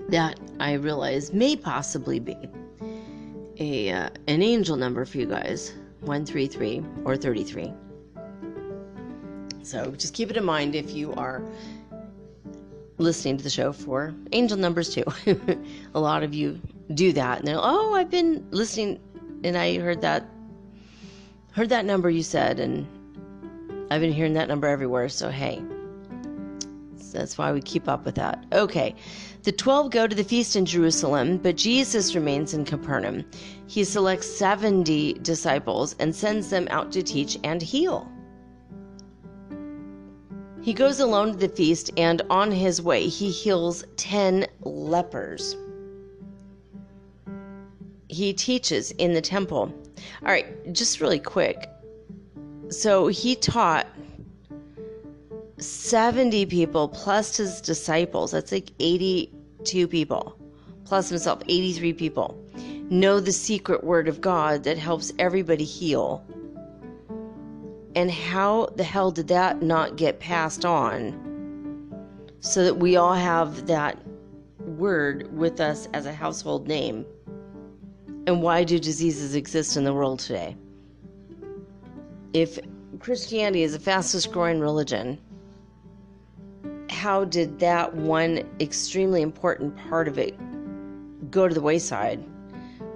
That I realize may possibly be a uh, an angel number for you guys 133 or 33. So just keep it in mind if you are listening to the show for angel numbers too. <laughs> a lot of you do that and they're oh I've been listening and I heard that heard that number you said and I've been hearing that number everywhere so hey that's why we keep up with that. Okay. The 12 go to the feast in Jerusalem, but Jesus remains in Capernaum. He selects 70 disciples and sends them out to teach and heal. He goes alone to the feast, and on his way, he heals 10 lepers. He teaches in the temple. All right, just really quick. So he taught 70 people plus his disciples. That's like 82 people, plus himself, 83 people. Know the secret word of God that helps everybody heal and how the hell did that not get passed on so that we all have that word with us as a household name? And why do diseases exist in the world today? If Christianity is the fastest growing religion, how did that one extremely important part of it go to the wayside?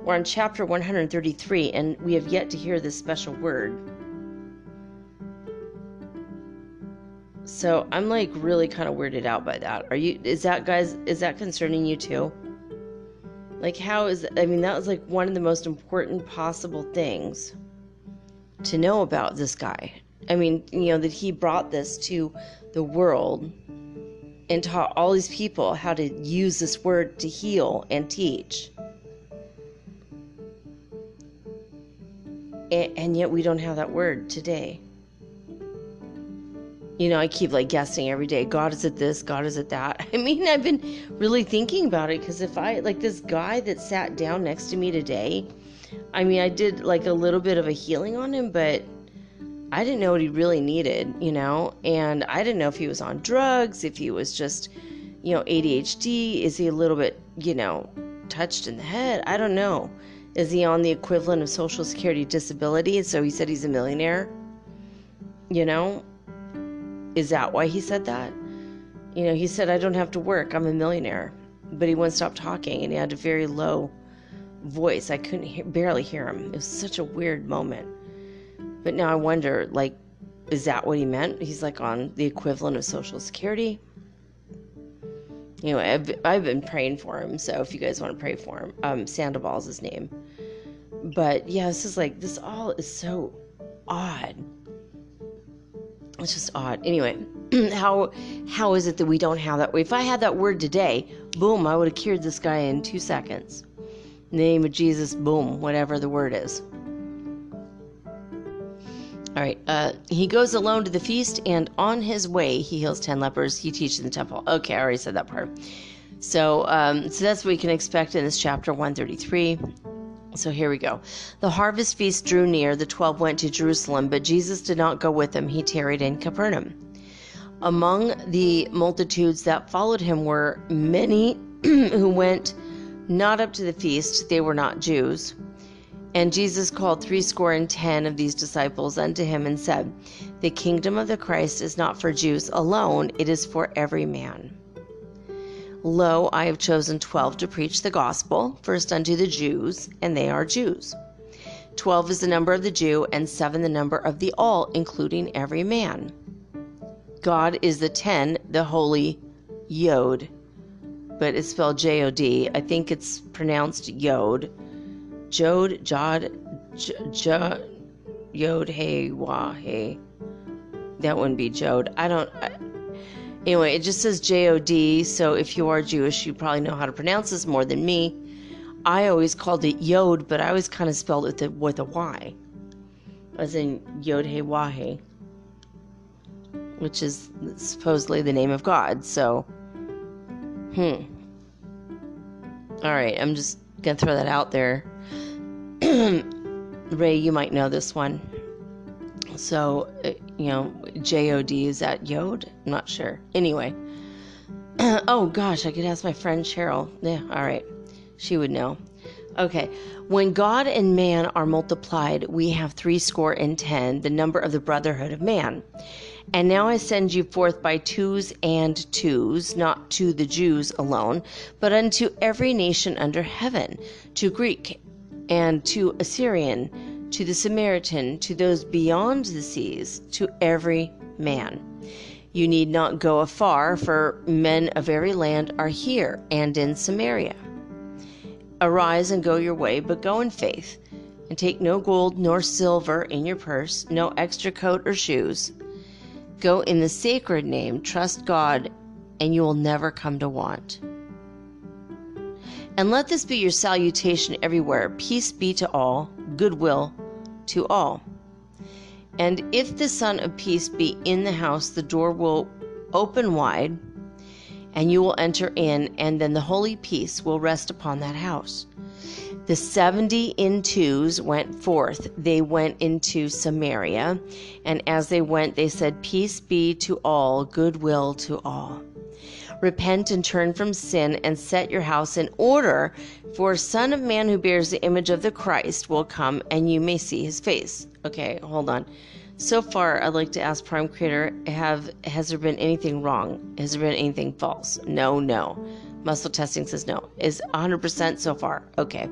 We're on chapter 133, and we have yet to hear this special word. So I'm like really kind of weirded out by that. Are you, is that guys, is that concerning you too? Like, how is, I mean, that was like one of the most important possible things to know about this guy. I mean, you know, that he brought this to the world and taught all these people how to use this word to heal and teach. And, yet we don't have that word today you know, I keep like guessing every day. God is at this, God is at that. <laughs> I mean, I've been really thinking about it because if I, like this guy that sat down next to me today, I mean, I did like a little bit of a healing on him, but I didn't know what he really needed, you know, and I didn't know if he was on drugs, if he was just, you know, ADHD. Is he a little bit, you know, touched in the head? I don't know. Is he on the equivalent of Social Security disability? So he said he's a millionaire, you know, is that why he said that? You know, he said, I don't have to work. I'm a millionaire. but he wouldn't stop talking, and he had a very low voice. I couldn't hear, barely hear him. It was such a weird moment. But now I wonder, like, is that what he meant? He's like on the equivalent of Social Security. Anyway, I've, I've been praying for him, so if you guys want to pray for him, um, Sandoval's his name. But yeah, this is like, this all is so odd. It's just odd. Anyway, <clears throat> how how is it that we don't have that? If I had that word today, boom, I would have cured this guy in two seconds. Name of Jesus, boom, whatever the word is. All right. Uh, he goes alone to the feast, and on his way, he heals 10 lepers. He teaches in the temple. Okay, I already said that part. So, um, so that's what we can expect in this chapter 133. So here we go. The harvest feast drew near. The twelve went to Jerusalem, but Jesus did not go with them. He tarried in Capernaum. Among the multitudes that followed him were many <clears throat> who went not up to the feast, they were not Jews. And Jesus called threescore and ten of these disciples unto him and said, The kingdom of the Christ is not for Jews alone, it is for every man. Lo, I have chosen twelve to preach the gospel, first unto the Jews, and they are Jews. Twelve is the number of the Jew, and seven the number of the all, including every man. God is the ten, the holy Yod, but it's spelled J O D. I think it's pronounced Yod Jod, Jod, J, Yod, Hey, Wah, Hey. That wouldn't be Jod. I don't. I, anyway, it just says J O D. So if you are Jewish, you probably know how to pronounce this more than me. I always called it Yod, but I always kind of spelled it with a, with a Y, as in Yod Hey Wah Hey, which is supposedly the name of God. So, hmm. All right, I'm just gonna throw that out there. <clears throat> Ray, you might know this one. So, uh, you know, J O D is that Yod? I'm not sure. Anyway. <clears throat> oh gosh, I could ask my friend Cheryl. Yeah, all right. She would know. Okay. When God and man are multiplied, we have three score and ten, the number of the brotherhood of man. And now I send you forth by twos and twos, not to the Jews alone, but unto every nation under heaven, to Greek and to Assyrian, to the Samaritan, to those beyond the seas, to every man. You need not go afar, for men of every land are here and in Samaria. Arise and go your way, but go in faith, and take no gold nor silver in your purse, no extra coat or shoes. Go in the sacred name, trust God, and you will never come to want. And let this be your salutation everywhere peace be to all, goodwill to all. And if the Son of Peace be in the house, the door will open wide, and you will enter in, and then the holy peace will rest upon that house. The 70 in twos went forth. They went into Samaria, and as they went, they said, Peace be to all, goodwill to all. Repent and turn from sin and set your house in order, for a Son of Man who bears the image of the Christ will come and you may see his face. Okay, hold on. So far, I'd like to ask Prime Creator, have has there been anything wrong? Has there been anything false? No, no. Muscle testing says no. Is 100% so far. Okay.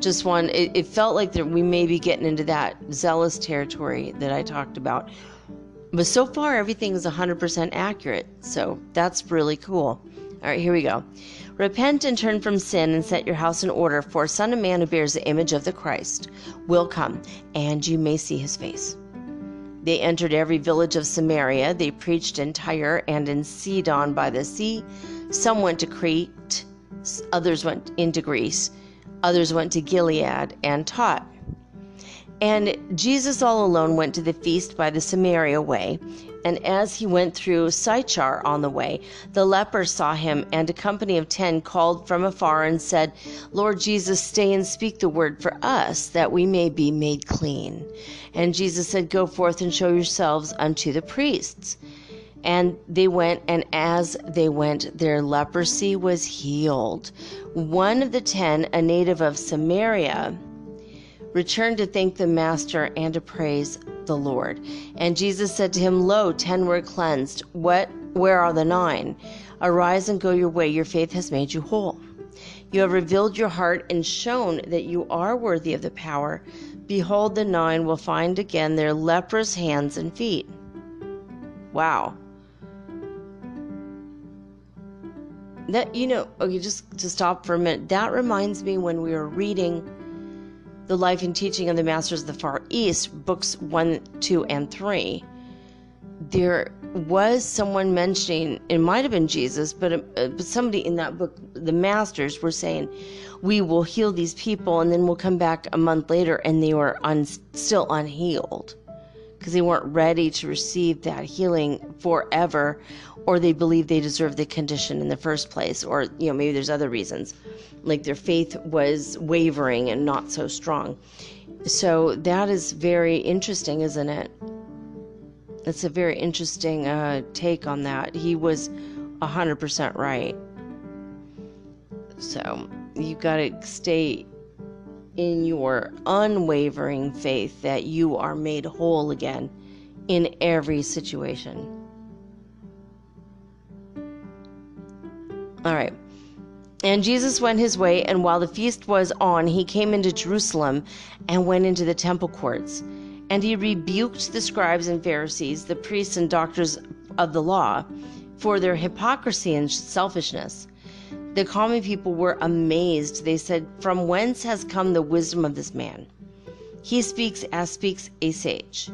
Just one, it, it felt like that we may be getting into that zealous territory that I talked about but so far, everything is 100% accurate, so that's really cool. All right, here we go. Repent and turn from sin and set your house in order, for a Son of Man who bears the image of the Christ will come, and you may see his face. They entered every village of Samaria. They preached in Tyre and in Sidon by the sea. Some went to Crete, others went into Greece, others went to Gilead and taught. And Jesus all alone went to the feast by the Samaria way. And as he went through Sychar on the way, the leper saw him, and a company of ten called from afar and said, Lord Jesus, stay and speak the word for us, that we may be made clean. And Jesus said, Go forth and show yourselves unto the priests. And they went, and as they went, their leprosy was healed. One of the ten, a native of Samaria, returned to thank the Master and to praise the Lord. And Jesus said to him, Lo, ten were cleansed. What where are the nine? Arise and go your way. Your faith has made you whole. You have revealed your heart and shown that you are worthy of the power. Behold, the nine will find again their leprous hands and feet. Wow. That, you know, okay, just to stop for a minute, that reminds me when we were reading the life and teaching of the Masters of the Far East, books one, two, and three. There was someone mentioning, it might have been Jesus, but, uh, but somebody in that book, the Masters, were saying, We will heal these people, and then we'll come back a month later and they were un- still unhealed because they weren't ready to receive that healing forever or they believe they deserve the condition in the first place or you know maybe there's other reasons like their faith was wavering and not so strong. So that is very interesting isn't it? It's a very interesting uh, take on that. He was 100% right. So you've got to stay in your unwavering faith that you are made whole again in every situation. All right. And Jesus went his way, and while the feast was on, he came into Jerusalem and went into the temple courts. And he rebuked the scribes and Pharisees, the priests and doctors of the law, for their hypocrisy and selfishness. The common people were amazed. They said, From whence has come the wisdom of this man? He speaks as speaks a sage.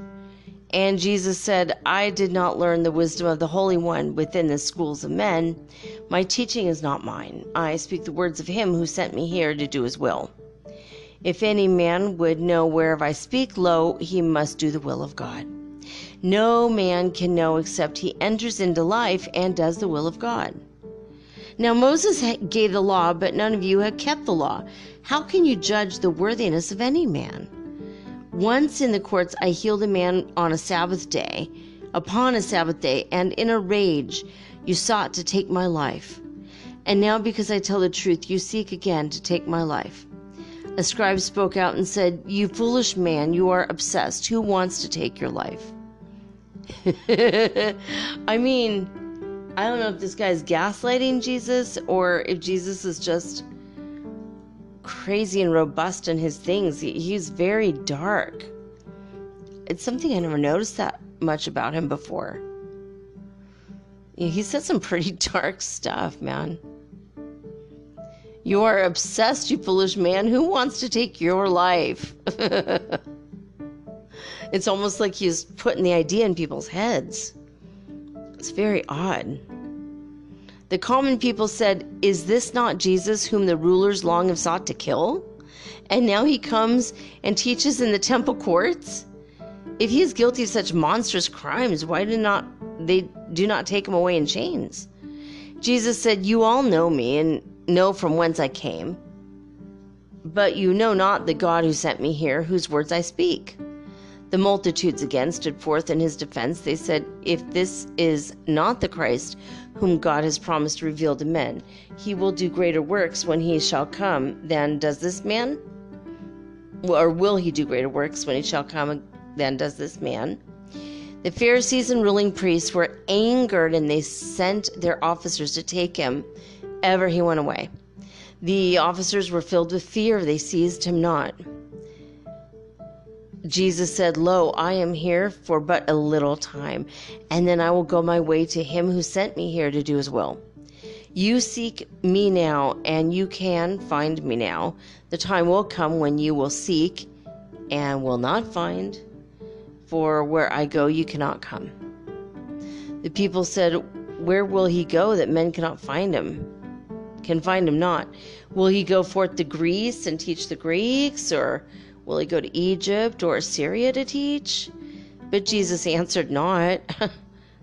And Jesus said, I did not learn the wisdom of the Holy One within the schools of men. My teaching is not mine. I speak the words of him who sent me here to do his will. If any man would know whereof I speak, lo, he must do the will of God. No man can know except he enters into life and does the will of God. Now Moses gave the law, but none of you have kept the law. How can you judge the worthiness of any man? Once in the courts I healed a man on a Sabbath day, upon a Sabbath day, and in a rage you sought to take my life. And now, because I tell the truth, you seek again to take my life. A scribe spoke out and said, You foolish man, you are obsessed. Who wants to take your life? <laughs> I mean, I don't know if this guy's gaslighting Jesus or if Jesus is just crazy and robust in his things. He's very dark. It's something I never noticed that much about him before. He said some pretty <laughs> dark stuff, man. You are obsessed, you foolish man. Who wants to take your life? <laughs> it's almost like he's putting the idea in people's heads. It's very odd. The common people said, Is this not Jesus whom the rulers long have sought to kill? And now he comes and teaches in the temple courts? If he is guilty of such monstrous crimes, why do not they do not take him away in chains? Jesus said, You all know me and know from whence I came, but you know not the God who sent me here, whose words I speak. The multitudes again stood forth in his defense. They said, If this is not the Christ whom God has promised to reveal to men, he will do greater works when he shall come than does this man? Or will he do greater works when he shall come than does this man? The Pharisees and ruling priests were angered and they sent their officers to take him ever he went away. The officers were filled with fear, they seized him not. Jesus said, Lo, I am here for but a little time, and then I will go my way to him who sent me here to do his will. You seek me now, and you can find me now. The time will come when you will seek and will not find, for where I go, you cannot come. The people said, Where will he go that men cannot find him? Can find him not. Will he go forth to Greece and teach the Greeks, or Will he go to Egypt or Assyria to teach? But Jesus answered not. <laughs>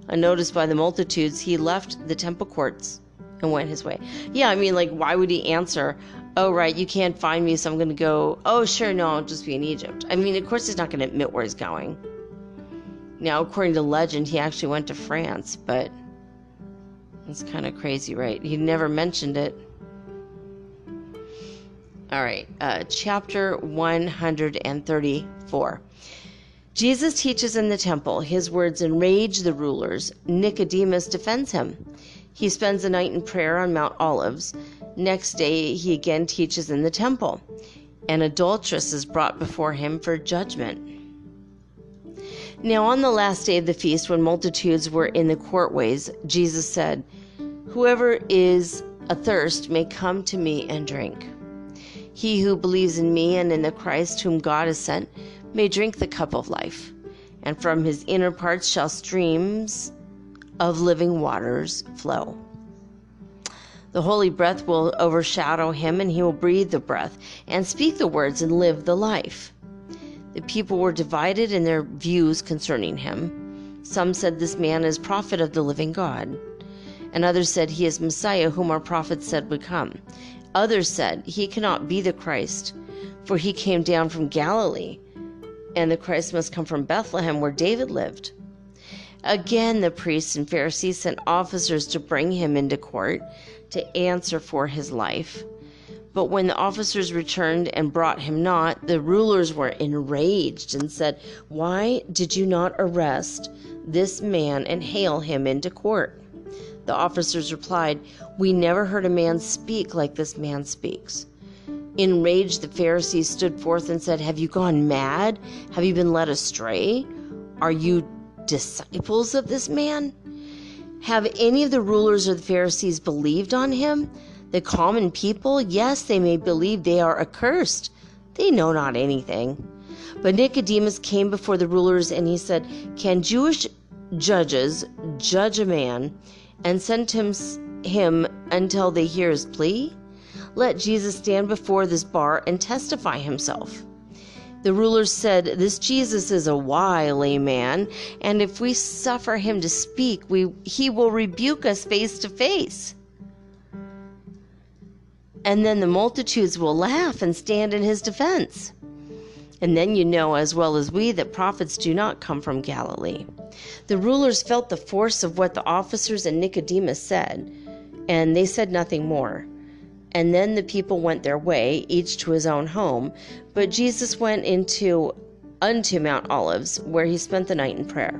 Unnoticed by the multitudes, he left the temple courts and went his way. Yeah, I mean, like, why would he answer, Oh, right, you can't find me, so I'm going to go, Oh, sure, no, I'll just be in Egypt? I mean, of course, he's not going to admit where he's going. Now, according to legend, he actually went to France, but it's kind of crazy, right? He never mentioned it. All right, uh, chapter 134. Jesus teaches in the temple. His words enrage the rulers. Nicodemus defends him. He spends the night in prayer on Mount Olives. Next day, he again teaches in the temple. An adulteress is brought before him for judgment. Now, on the last day of the feast, when multitudes were in the courtways, Jesus said, Whoever is athirst may come to me and drink. He who believes in me and in the Christ whom God has sent may drink the cup of life, and from his inner parts shall streams of living waters flow. The holy breath will overshadow him, and he will breathe the breath and speak the words and live the life. The people were divided in their views concerning him. Some said this man is prophet of the living God, and others said he is Messiah whom our prophets said would come. Others said he cannot be the Christ, for he came down from Galilee, and the Christ must come from Bethlehem where David lived. Again, the priests and Pharisees sent officers to bring him into court to answer for his life. But when the officers returned and brought him not, the rulers were enraged and said, Why did you not arrest this man and hail him into court? The officers replied, We never heard a man speak like this man speaks. Enraged, the Pharisees stood forth and said, Have you gone mad? Have you been led astray? Are you disciples of this man? Have any of the rulers or the Pharisees believed on him? The common people, yes, they may believe they are accursed. They know not anything. But Nicodemus came before the rulers and he said, Can Jewish judges judge a man and sentence him until they hear his plea? Let Jesus stand before this bar and testify himself. The rulers said, This Jesus is a wily man, and if we suffer him to speak, we, he will rebuke us face to face. And then the multitudes will laugh and stand in his defense. And then you know as well as we that prophets do not come from Galilee. The rulers felt the force of what the officers and Nicodemus said, and they said nothing more. And then the people went their way, each to his own home. But Jesus went into unto Mount Olives, where he spent the night in prayer.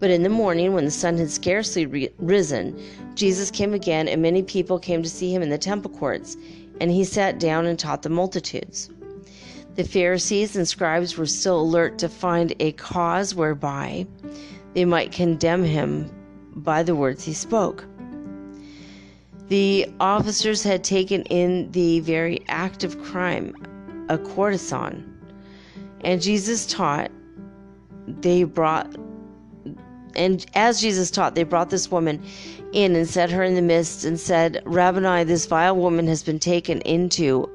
But in the morning, when the sun had scarcely re- risen, Jesus came again, and many people came to see him in the temple courts, and he sat down and taught the multitudes. The Pharisees and scribes were still alert to find a cause whereby they might condemn him by the words he spoke. The officers had taken in the very act of crime, a courtesan, and Jesus taught. They brought, and as Jesus taught, they brought this woman in and set her in the midst and said, Rabboni, this vile woman has been taken into,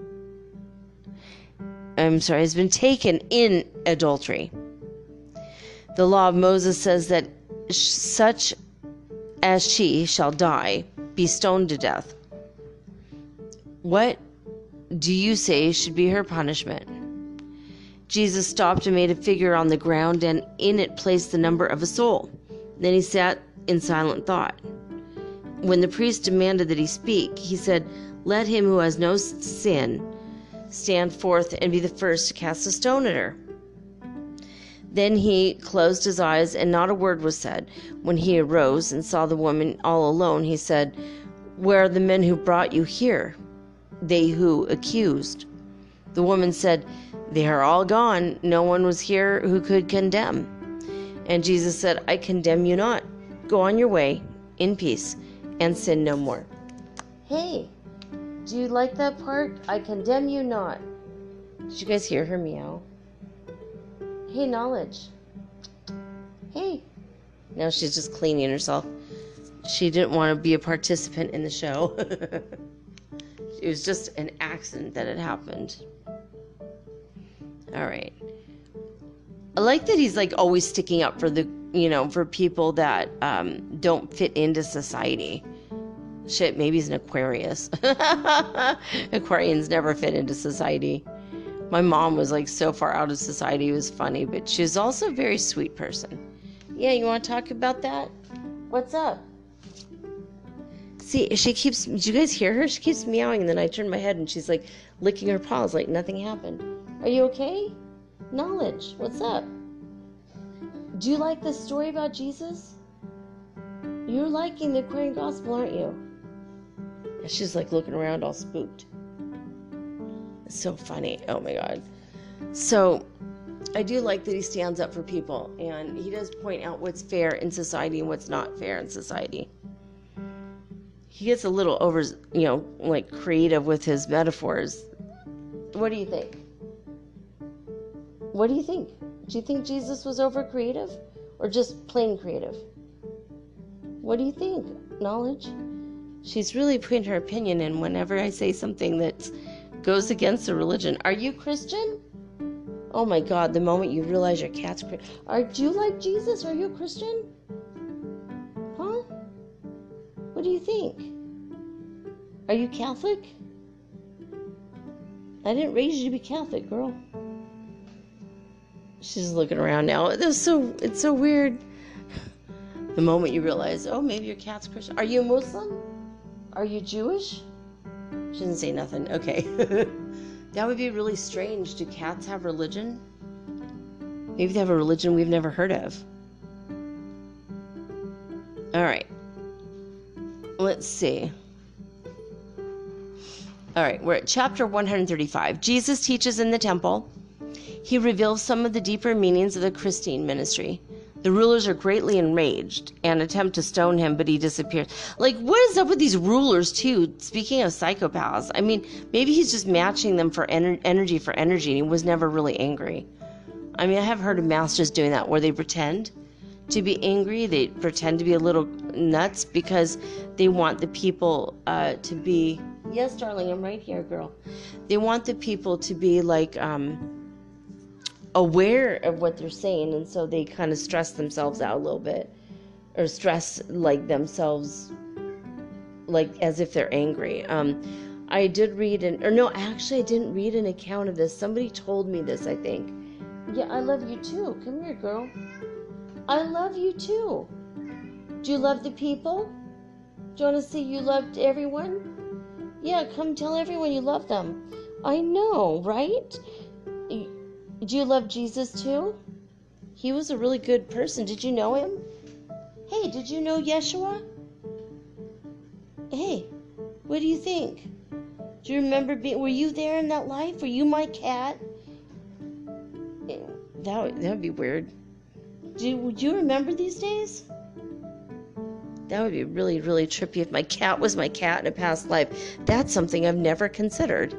I'm sorry, has been taken in adultery. The law of Moses says that such as she shall die be stoned to death. What do you say should be her punishment? Jesus stopped and made a figure on the ground and in it placed the number of a soul. Then he sat in silent thought. When the priest demanded that he speak, he said, Let him who has no sin stand forth and be the first to cast a stone at her. Then he closed his eyes, and not a word was said. When he arose and saw the woman all alone, he said, Where are the men who brought you here? They who accused. The woman said, They are all gone. No one was here who could condemn. And Jesus said, I condemn you not. Go on your way in peace and sin no more. Hey, do you like that part? I condemn you not. Did you guys hear her meow? Hey, knowledge. Hey. Now she's just cleaning herself. She didn't want to be a participant in the show. <laughs> it was just an accident that had happened. All right. I like that he's like always sticking up for the, you know, for people that um, don't fit into society. Shit, maybe he's an Aquarius. <laughs> Aquarians never fit into society. My mom was like so far out of society it was funny but she was also a very sweet person. Yeah you want to talk about that? What's up? See she keeps did you guys hear her? She keeps meowing and then i turn my head and she's like licking her paws like nothing happened. Are you okay? Knowledge what's up? Do you like the story about jesus? You're liking the Aquarian Gospel, aren't you? And she's like looking around all spooked. It's so funny. Oh my God. So I do like that he stands up for people and he does point out what's fair in society and what's not fair in society. He gets a little over, you know, like creative with his metaphors. What do you think? What do you think? Do you think Jesus was over creative or just plain creative? What do you think? Knowledge? She's really putting her opinion in whenever I say something that goes against the religion. Are you Christian? Oh my God, the moment you realize your cat's Christian. Are you like Jesus? Are you a Christian? Huh? What do you think? Are you Catholic? I didn't raise you to be Catholic, girl. She's looking around now. It's so it's so weird. <laughs> The moment you realize, oh, maybe your cat's Christian. Are you Muslim? Are you Jewish? She didn't say nothing. Okay. <laughs> that would be really strange. Do cats have religion? Maybe they have a religion we've never heard of. All right. Let's see. All right, we're at chapter 135. Jesus teaches in the temple. He reveals some of the deeper meanings of the Christine ministry. The rulers are greatly enraged and attempt to stone him, but he disappears. Like, what is up with these rulers, too? Speaking of psychopaths, I mean, maybe he's just matching them for ener- energy for energy, and he was never really angry. I mean, I have heard of masters doing that where they pretend to be angry, they pretend to be a little nuts because they want the people uh, to be. Yes, darling, I'm right here, girl. They want the people to be like, um, aware of what they're saying and so they kind of stress themselves out a little bit or stress like themselves like as if they're angry. Um i did read an or no actually i didn't read an account of this. Somebody told me this i think. Yeah i love you too. Come here girl. I love you too. Do you love the people? Do you want to see you loved everyone? Yeah come tell everyone you love them. I know right do you love Jesus too? He was a really good person. Did you know him? Hey, did you know Yeshua? Hey, what do you think? Do you remember being? Were you there in that life? Were you my cat? That would, that would be weird. Do would you remember these days? That would be really really trippy if my cat was my cat in a past life. That's something I've never considered.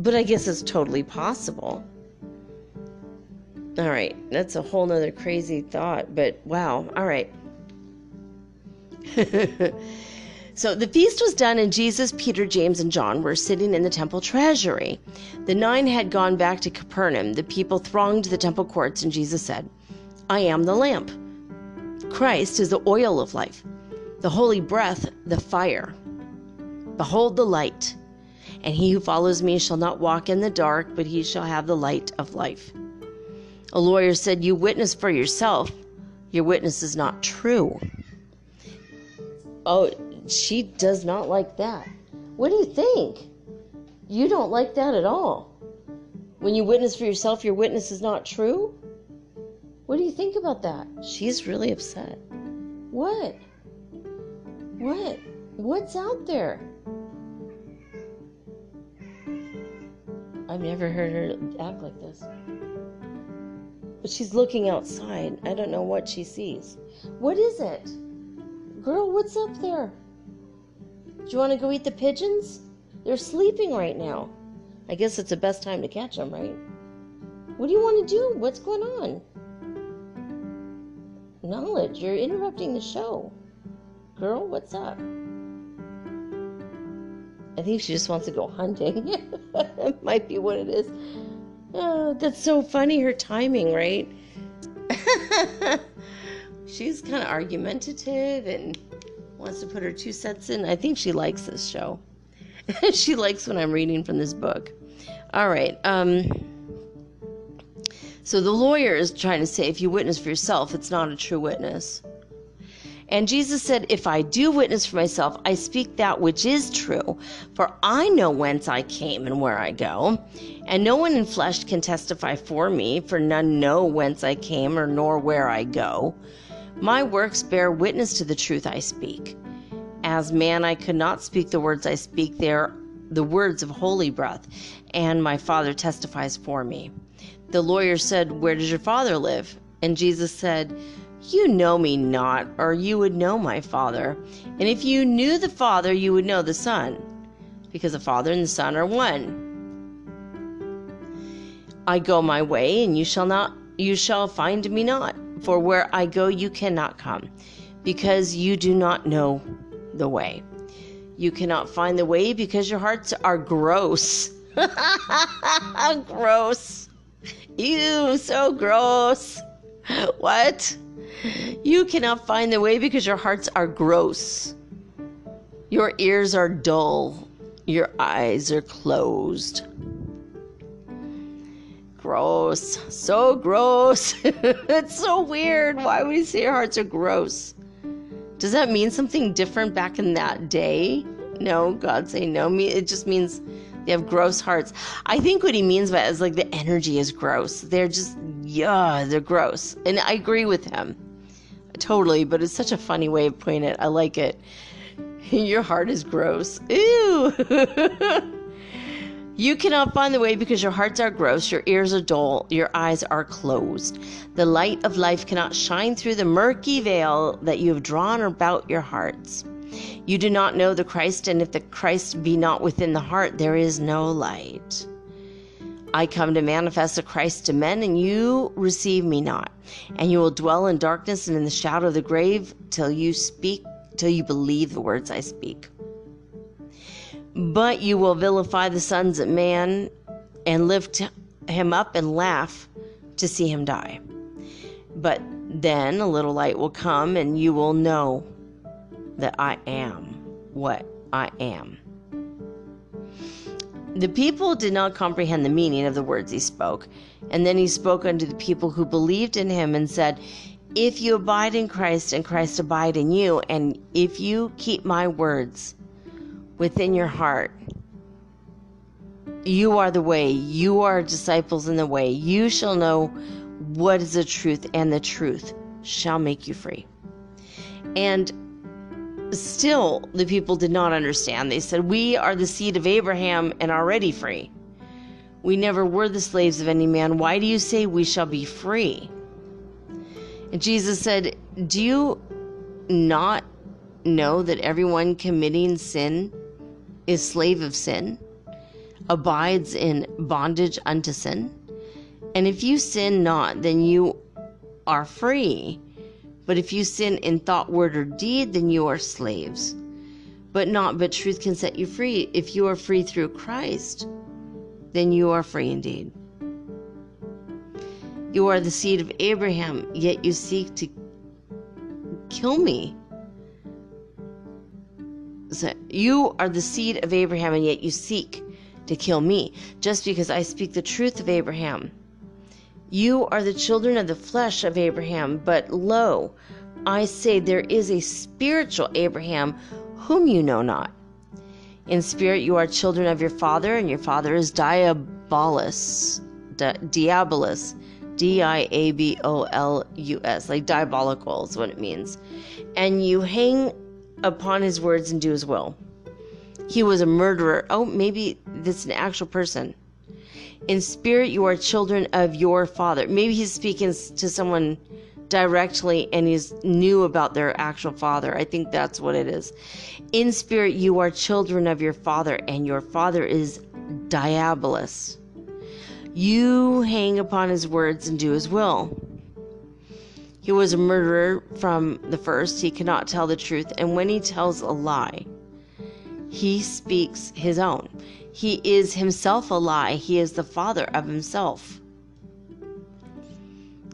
But I guess it's totally possible. All right, that's a whole nother crazy thought, but wow. All right. <laughs> so the feast was done, and Jesus, Peter, James, and John were sitting in the temple treasury. The nine had gone back to Capernaum. The people thronged the temple courts, and Jesus said, I am the lamp. Christ is the oil of life, the holy breath, the fire. Behold the light and he who follows me shall not walk in the dark, but he shall have the light of life. A lawyer said, You witness for yourself. Your witness is not true. Oh, she does not like that. What do you think? You don't like that at all. When you witness for yourself, your witness is not true? What do you think about that? She's really upset. What? What? What's out there? I've never heard her act like this. But she's looking outside. I don't know what she sees. What is it? Girl, what's up there? Do you want to go eat the pigeons? They're sleeping right now. I guess it's the best time to catch them, right? What do you want to do? What's going on? Knowledge, you're interrupting the show. Girl, what's up? I think she just wants to go hunting. <laughs> it might be what it is. Oh, that's so funny, her timing, right? <laughs> She's kind of argumentative and wants to put her two cents in. I think she likes this show. <laughs> she likes when I'm reading from this book. All right. Um, so the lawyer is trying to say if you witness for yourself, it's not a true witness. And Jesus said, If I do witness for myself, I speak that which is true, for I know whence I came and where I go. And no one in flesh can testify for me, for none know whence I came or nor where I go. My works bear witness to the truth I speak. As man, I could not speak the words I speak. They are the words of holy breath, and my Father testifies for me. The lawyer said, Where does your Father live? And Jesus said, You know me not, or you would know my Father. And if you knew the Father, you would know the Son, because the Father and the Son are one. I go my way, and you shall not you shall find me not. For where I go you cannot come, because you do not know the way. You cannot find the way because your hearts are gross. <laughs> gross. Ew, so gross. What? You cannot find the way because your hearts are gross. Your ears are dull. Your eyes are closed. Gross. So gross. <laughs> it's so weird. Why would he say your hearts are gross? Does that mean something different back in that day? No, God say no. It just means they have gross hearts. I think what he means by it is like the energy is gross. They're just, yeah, they're gross. And I agree with him. Totally, but it's such a funny way of putting it. I like it. <laughs> Your heart is gross. Ew. <laughs> you cannot find the way because your hearts are gross, your ears are dull, your eyes are closed. The light of life cannot shine through the murky veil that you have drawn about your hearts. You do not know the Christ, and if the Christ be not within the heart, there is no light. I come to manifest the Christ to men, and you receive me not. And you will dwell in darkness and in the shadow of the grave till you speak, till you believe the words I speak. But you will vilify the sons of man and lift him up and laugh to see him die. But then a little light will come, and you will know that I am what I am. The people did not comprehend the meaning of the words he spoke. And then he spoke unto the people who believed in him and said, If you abide in Christ and Christ abide in you, and if you keep my words within your heart, you are the way, you are disciples in the way, you shall know what is the truth, and the truth shall make you free. And Still, the people did not understand. They said, We are the seed of Abraham and already free. We never were the slaves of any man. Why do you say we shall be free? And Jesus said, Do you not know that everyone committing sin is slave of sin, abides in bondage unto sin? And if you sin not, then you are free. But if you sin in thought, word, or deed, then you are slaves. But not, but truth can set you free. If you are free through Christ, then you are free indeed. You are the seed of Abraham, yet you seek to kill me. So you are the seed of Abraham, and yet you seek to kill me, just because I speak the truth of Abraham. You are the children of the flesh of Abraham, but lo, I say there is a spiritual Abraham whom you know not. In spirit, you are children of your father, and your father is Diabolus. Di- Diabolus. D I A B O L U S. Like diabolical is what it means. And you hang upon his words and do his will. He was a murderer. Oh, maybe this is an actual person. In spirit, you are children of your father. Maybe he's speaking to someone directly and he's new about their actual father. I think that's what it is. In spirit, you are children of your father, and your father is Diabolus. You hang upon his words and do his will. He was a murderer from the first. He cannot tell the truth, and when he tells a lie, he speaks his own. He is himself a lie. He is the father of himself.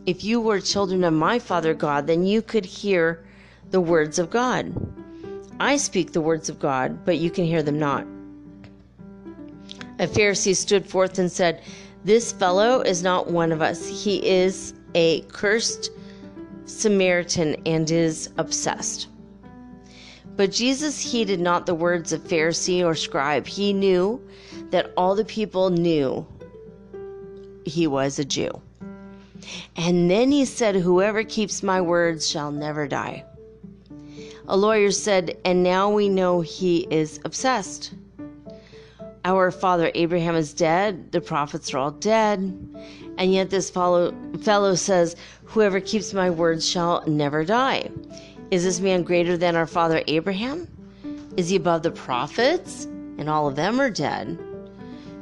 If you were children of my Father God, then you could hear the words of God. I speak the words of God, but you can hear them not. A Pharisee stood forth and said, This fellow is not one of us. He is a cursed Samaritan and is obsessed. But Jesus heeded not the words of Pharisee or scribe. He knew that all the people knew he was a Jew. And then he said, Whoever keeps my words shall never die. A lawyer said, And now we know he is obsessed. Our father Abraham is dead, the prophets are all dead, and yet this fellow, fellow says, Whoever keeps my words shall never die. Is this man greater than our father Abraham? Is he above the prophets? And all of them are dead.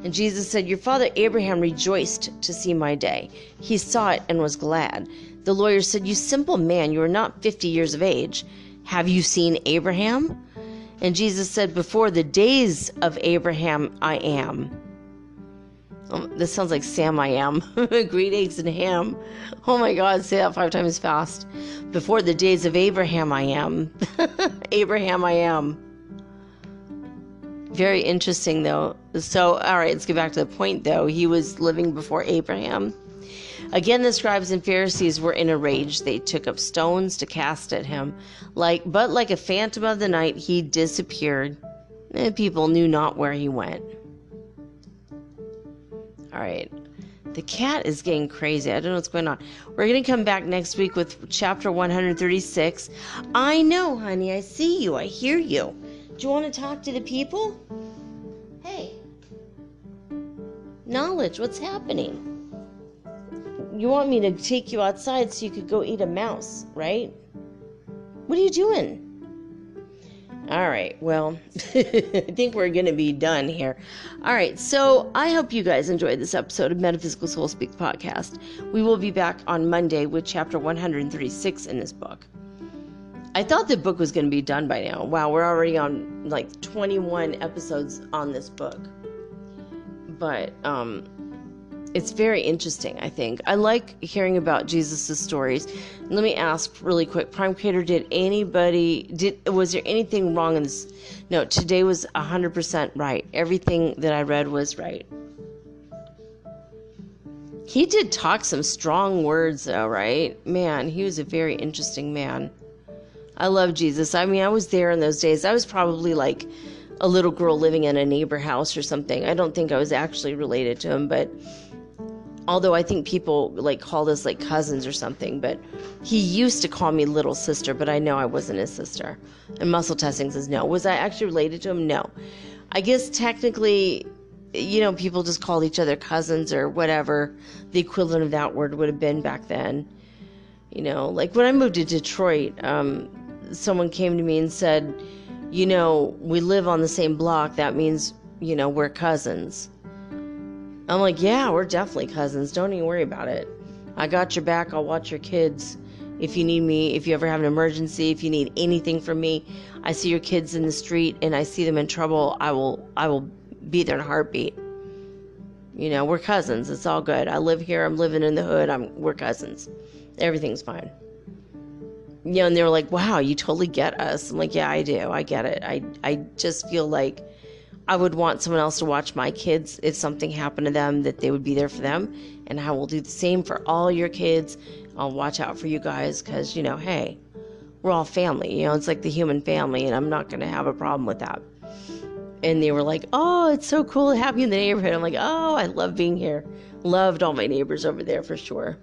And Jesus said, Your father Abraham rejoiced to see my day. He saw it and was glad. The lawyer said, You simple man, you are not fifty years of age. Have you seen Abraham? And Jesus said, Before the days of Abraham, I am. Oh, this sounds like Sam I am. <laughs> Great eggs and ham. Oh my God, say that five times fast. Before the days of Abraham, I am. <laughs> Abraham, I am. Very interesting, though. So, all right, let's get back to the point, though. He was living before Abraham. Again, the scribes and Pharisees were in a rage. They took up stones to cast at him. Like, but like a phantom of the night, he disappeared, and people knew not where he went. All right. The cat is getting crazy. I don't know what's going on. We're going to come back next week with chapter 136. I know, honey. I see you. I hear you. Do you want to talk to the people? Hey. Knowledge, what's happening? You want me to take you outside so you could go eat a mouse, right? What are you doing? All right, well, <laughs> I think we're going to be done here. All right, so I hope you guys enjoyed this episode of Metaphysical Soul Speak podcast. We will be back on Monday with chapter 136 in this book. I thought the book was going to be done by now. Wow, we're already on like 21 episodes on this book. But um it's very interesting, I think. I like hearing about Jesus' stories. Let me ask really quick, Prime Creator, did anybody did was there anything wrong in this? No, today was 100% right. Everything that I read was right. He did talk some strong words though, right? Man, he was a very interesting man. I love Jesus. I mean, I was there in those days. I was probably like a little girl living in a neighbor house or something. I don't think I was actually related to him, but although I think people like called us like cousins or something, but he used to call me little sister, but I know I wasn't his sister. And muscle testing says no. Was I actually related to him? No. I guess technically, you know, people just called each other cousins or whatever the equivalent of that word would have been back then. You know, like when I moved to Detroit, um, someone came to me and said, you know, we live on the same block. That means, you know, we're cousins. I'm like, yeah, we're definitely cousins. Don't even worry about it. I got your back. I'll watch your kids. If you need me, if you ever have an emergency, if you need anything from me, I see your kids in the street and I see them in trouble, I will I will be there in a heartbeat. You know, we're cousins. It's all good. I live here. I'm living in the hood. I'm we're cousins. Everything's fine you know, and they were like, wow, you totally get us. I'm like, yeah, I do. I get it. I, I just feel like I would want someone else to watch my kids if something happened to them, that they would be there for them. And I will do the same for all your kids. I'll watch out for you guys because, you know, hey, we're all family. You know, it's like the human family, and I'm not going to have a problem with that. And they were like, oh, it's so cool to have you in the neighborhood. I'm like, oh, I love being here. Loved all my neighbors over there for sure.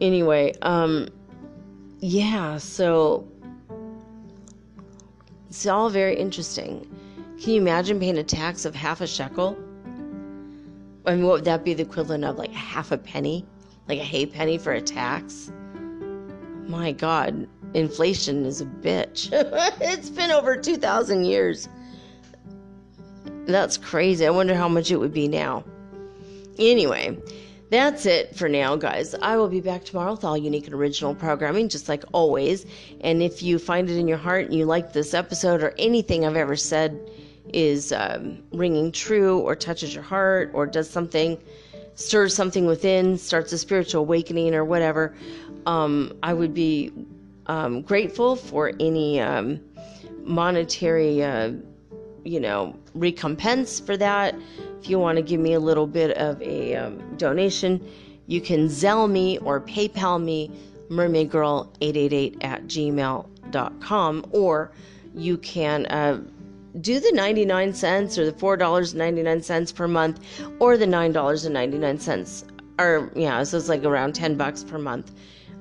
Anyway, um, yeah, so it's all very interesting. Can you imagine paying a tax of half a shekel? I mean, what would that be the equivalent of? Like half a penny? Like a hay penny for a tax? My God, inflation is a bitch. <laughs> it's been over 2,000 years. That's crazy. I wonder how much it would be now. Anyway, that's it for now, guys. I will be back tomorrow with all unique and original programming, just like always. And if you find it in your heart and you like this episode or anything I've ever said is um, ringing true or touches your heart or does something, stirs something within, starts a spiritual awakening or whatever, um, I would be um, grateful for any um, monetary, uh, you know, recompense for that. If you want to give me a little bit of a um, donation, you can Zelle me or PayPal me, mermaidgirl888 at gmail.com, or you can uh, do the 99 cents or the $4.99 per month or the $9.99 or yeah, so it's like around 10 bucks per month.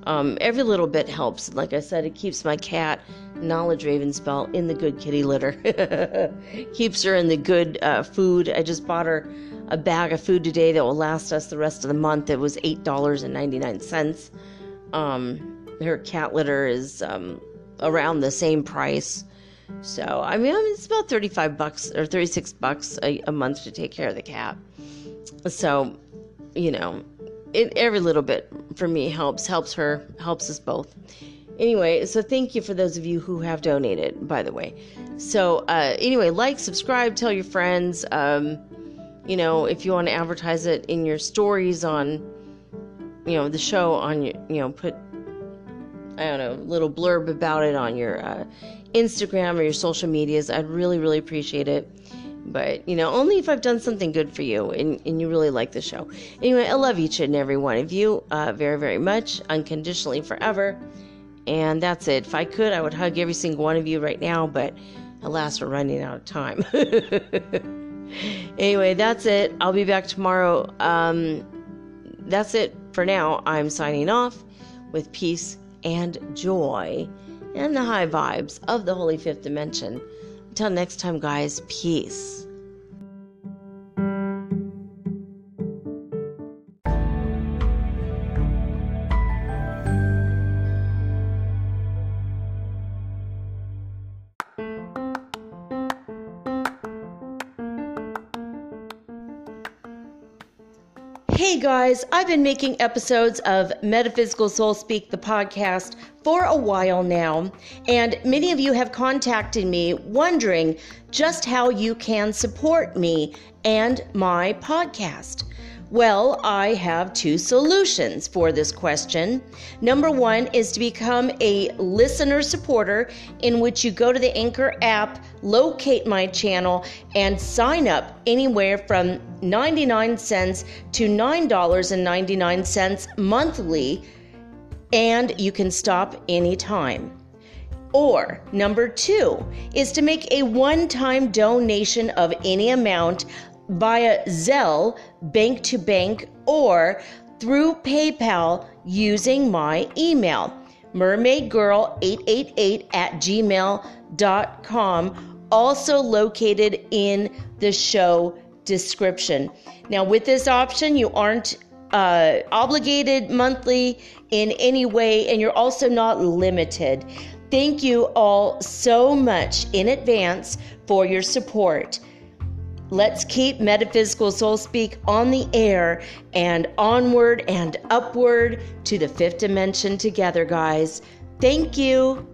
Um, every little bit helps. Like I said, it keeps my cat, Knowledge Ravenspell, in the good kitty litter. <laughs> keeps her in the good uh, food. I just bought her a bag of food today that will last us the rest of the month. It was $8.99. Um, her cat litter is um, around the same price. So, I mean, it's about 35 bucks or 36 bucks a, a month to take care of the cat. So, you know, it, every little bit for me helps, helps her, helps us both. Anyway, so thank you for those of you who have donated, by the way. So, uh, anyway, like, subscribe, tell your friends. Um, you know, if you want to advertise it in your stories on, you know, the show on your, you know, put, I don't know, little blurb about it on your uh, Instagram or your social medias. I'd really, really appreciate it. But, you know, only if I've done something good for you and, and you really like the show. Anyway, I love each and every one of you uh, very, very much, unconditionally forever. And that's it. If I could, I would hug every single one of you right now, but alas, we're running out of time. <laughs> anyway, that's it. I'll be back tomorrow. Um, that's it for now. I'm signing off with peace and joy and the high vibes of the Holy Fifth Dimension. Until next time, guys, peace. Guys, I've been making episodes of Metaphysical Soul Speak, the podcast, for a while now, and many of you have contacted me wondering just how you can support me and my podcast. Well, I have two solutions for this question. Number one is to become a listener supporter, in which you go to the Anchor app, locate my channel, and sign up anywhere from 99 cents to $9.99 monthly, and you can stop anytime. Or number two is to make a one time donation of any amount via Zelle, bank to bank, or through PayPal using my email, mermaidgirl888 at gmail.com, also located in the show description. Now, with this option, you aren't uh, obligated monthly in any way, and you're also not limited. Thank you all so much in advance for your support. Let's keep Metaphysical Soul Speak on the air and onward and upward to the fifth dimension together, guys. Thank you.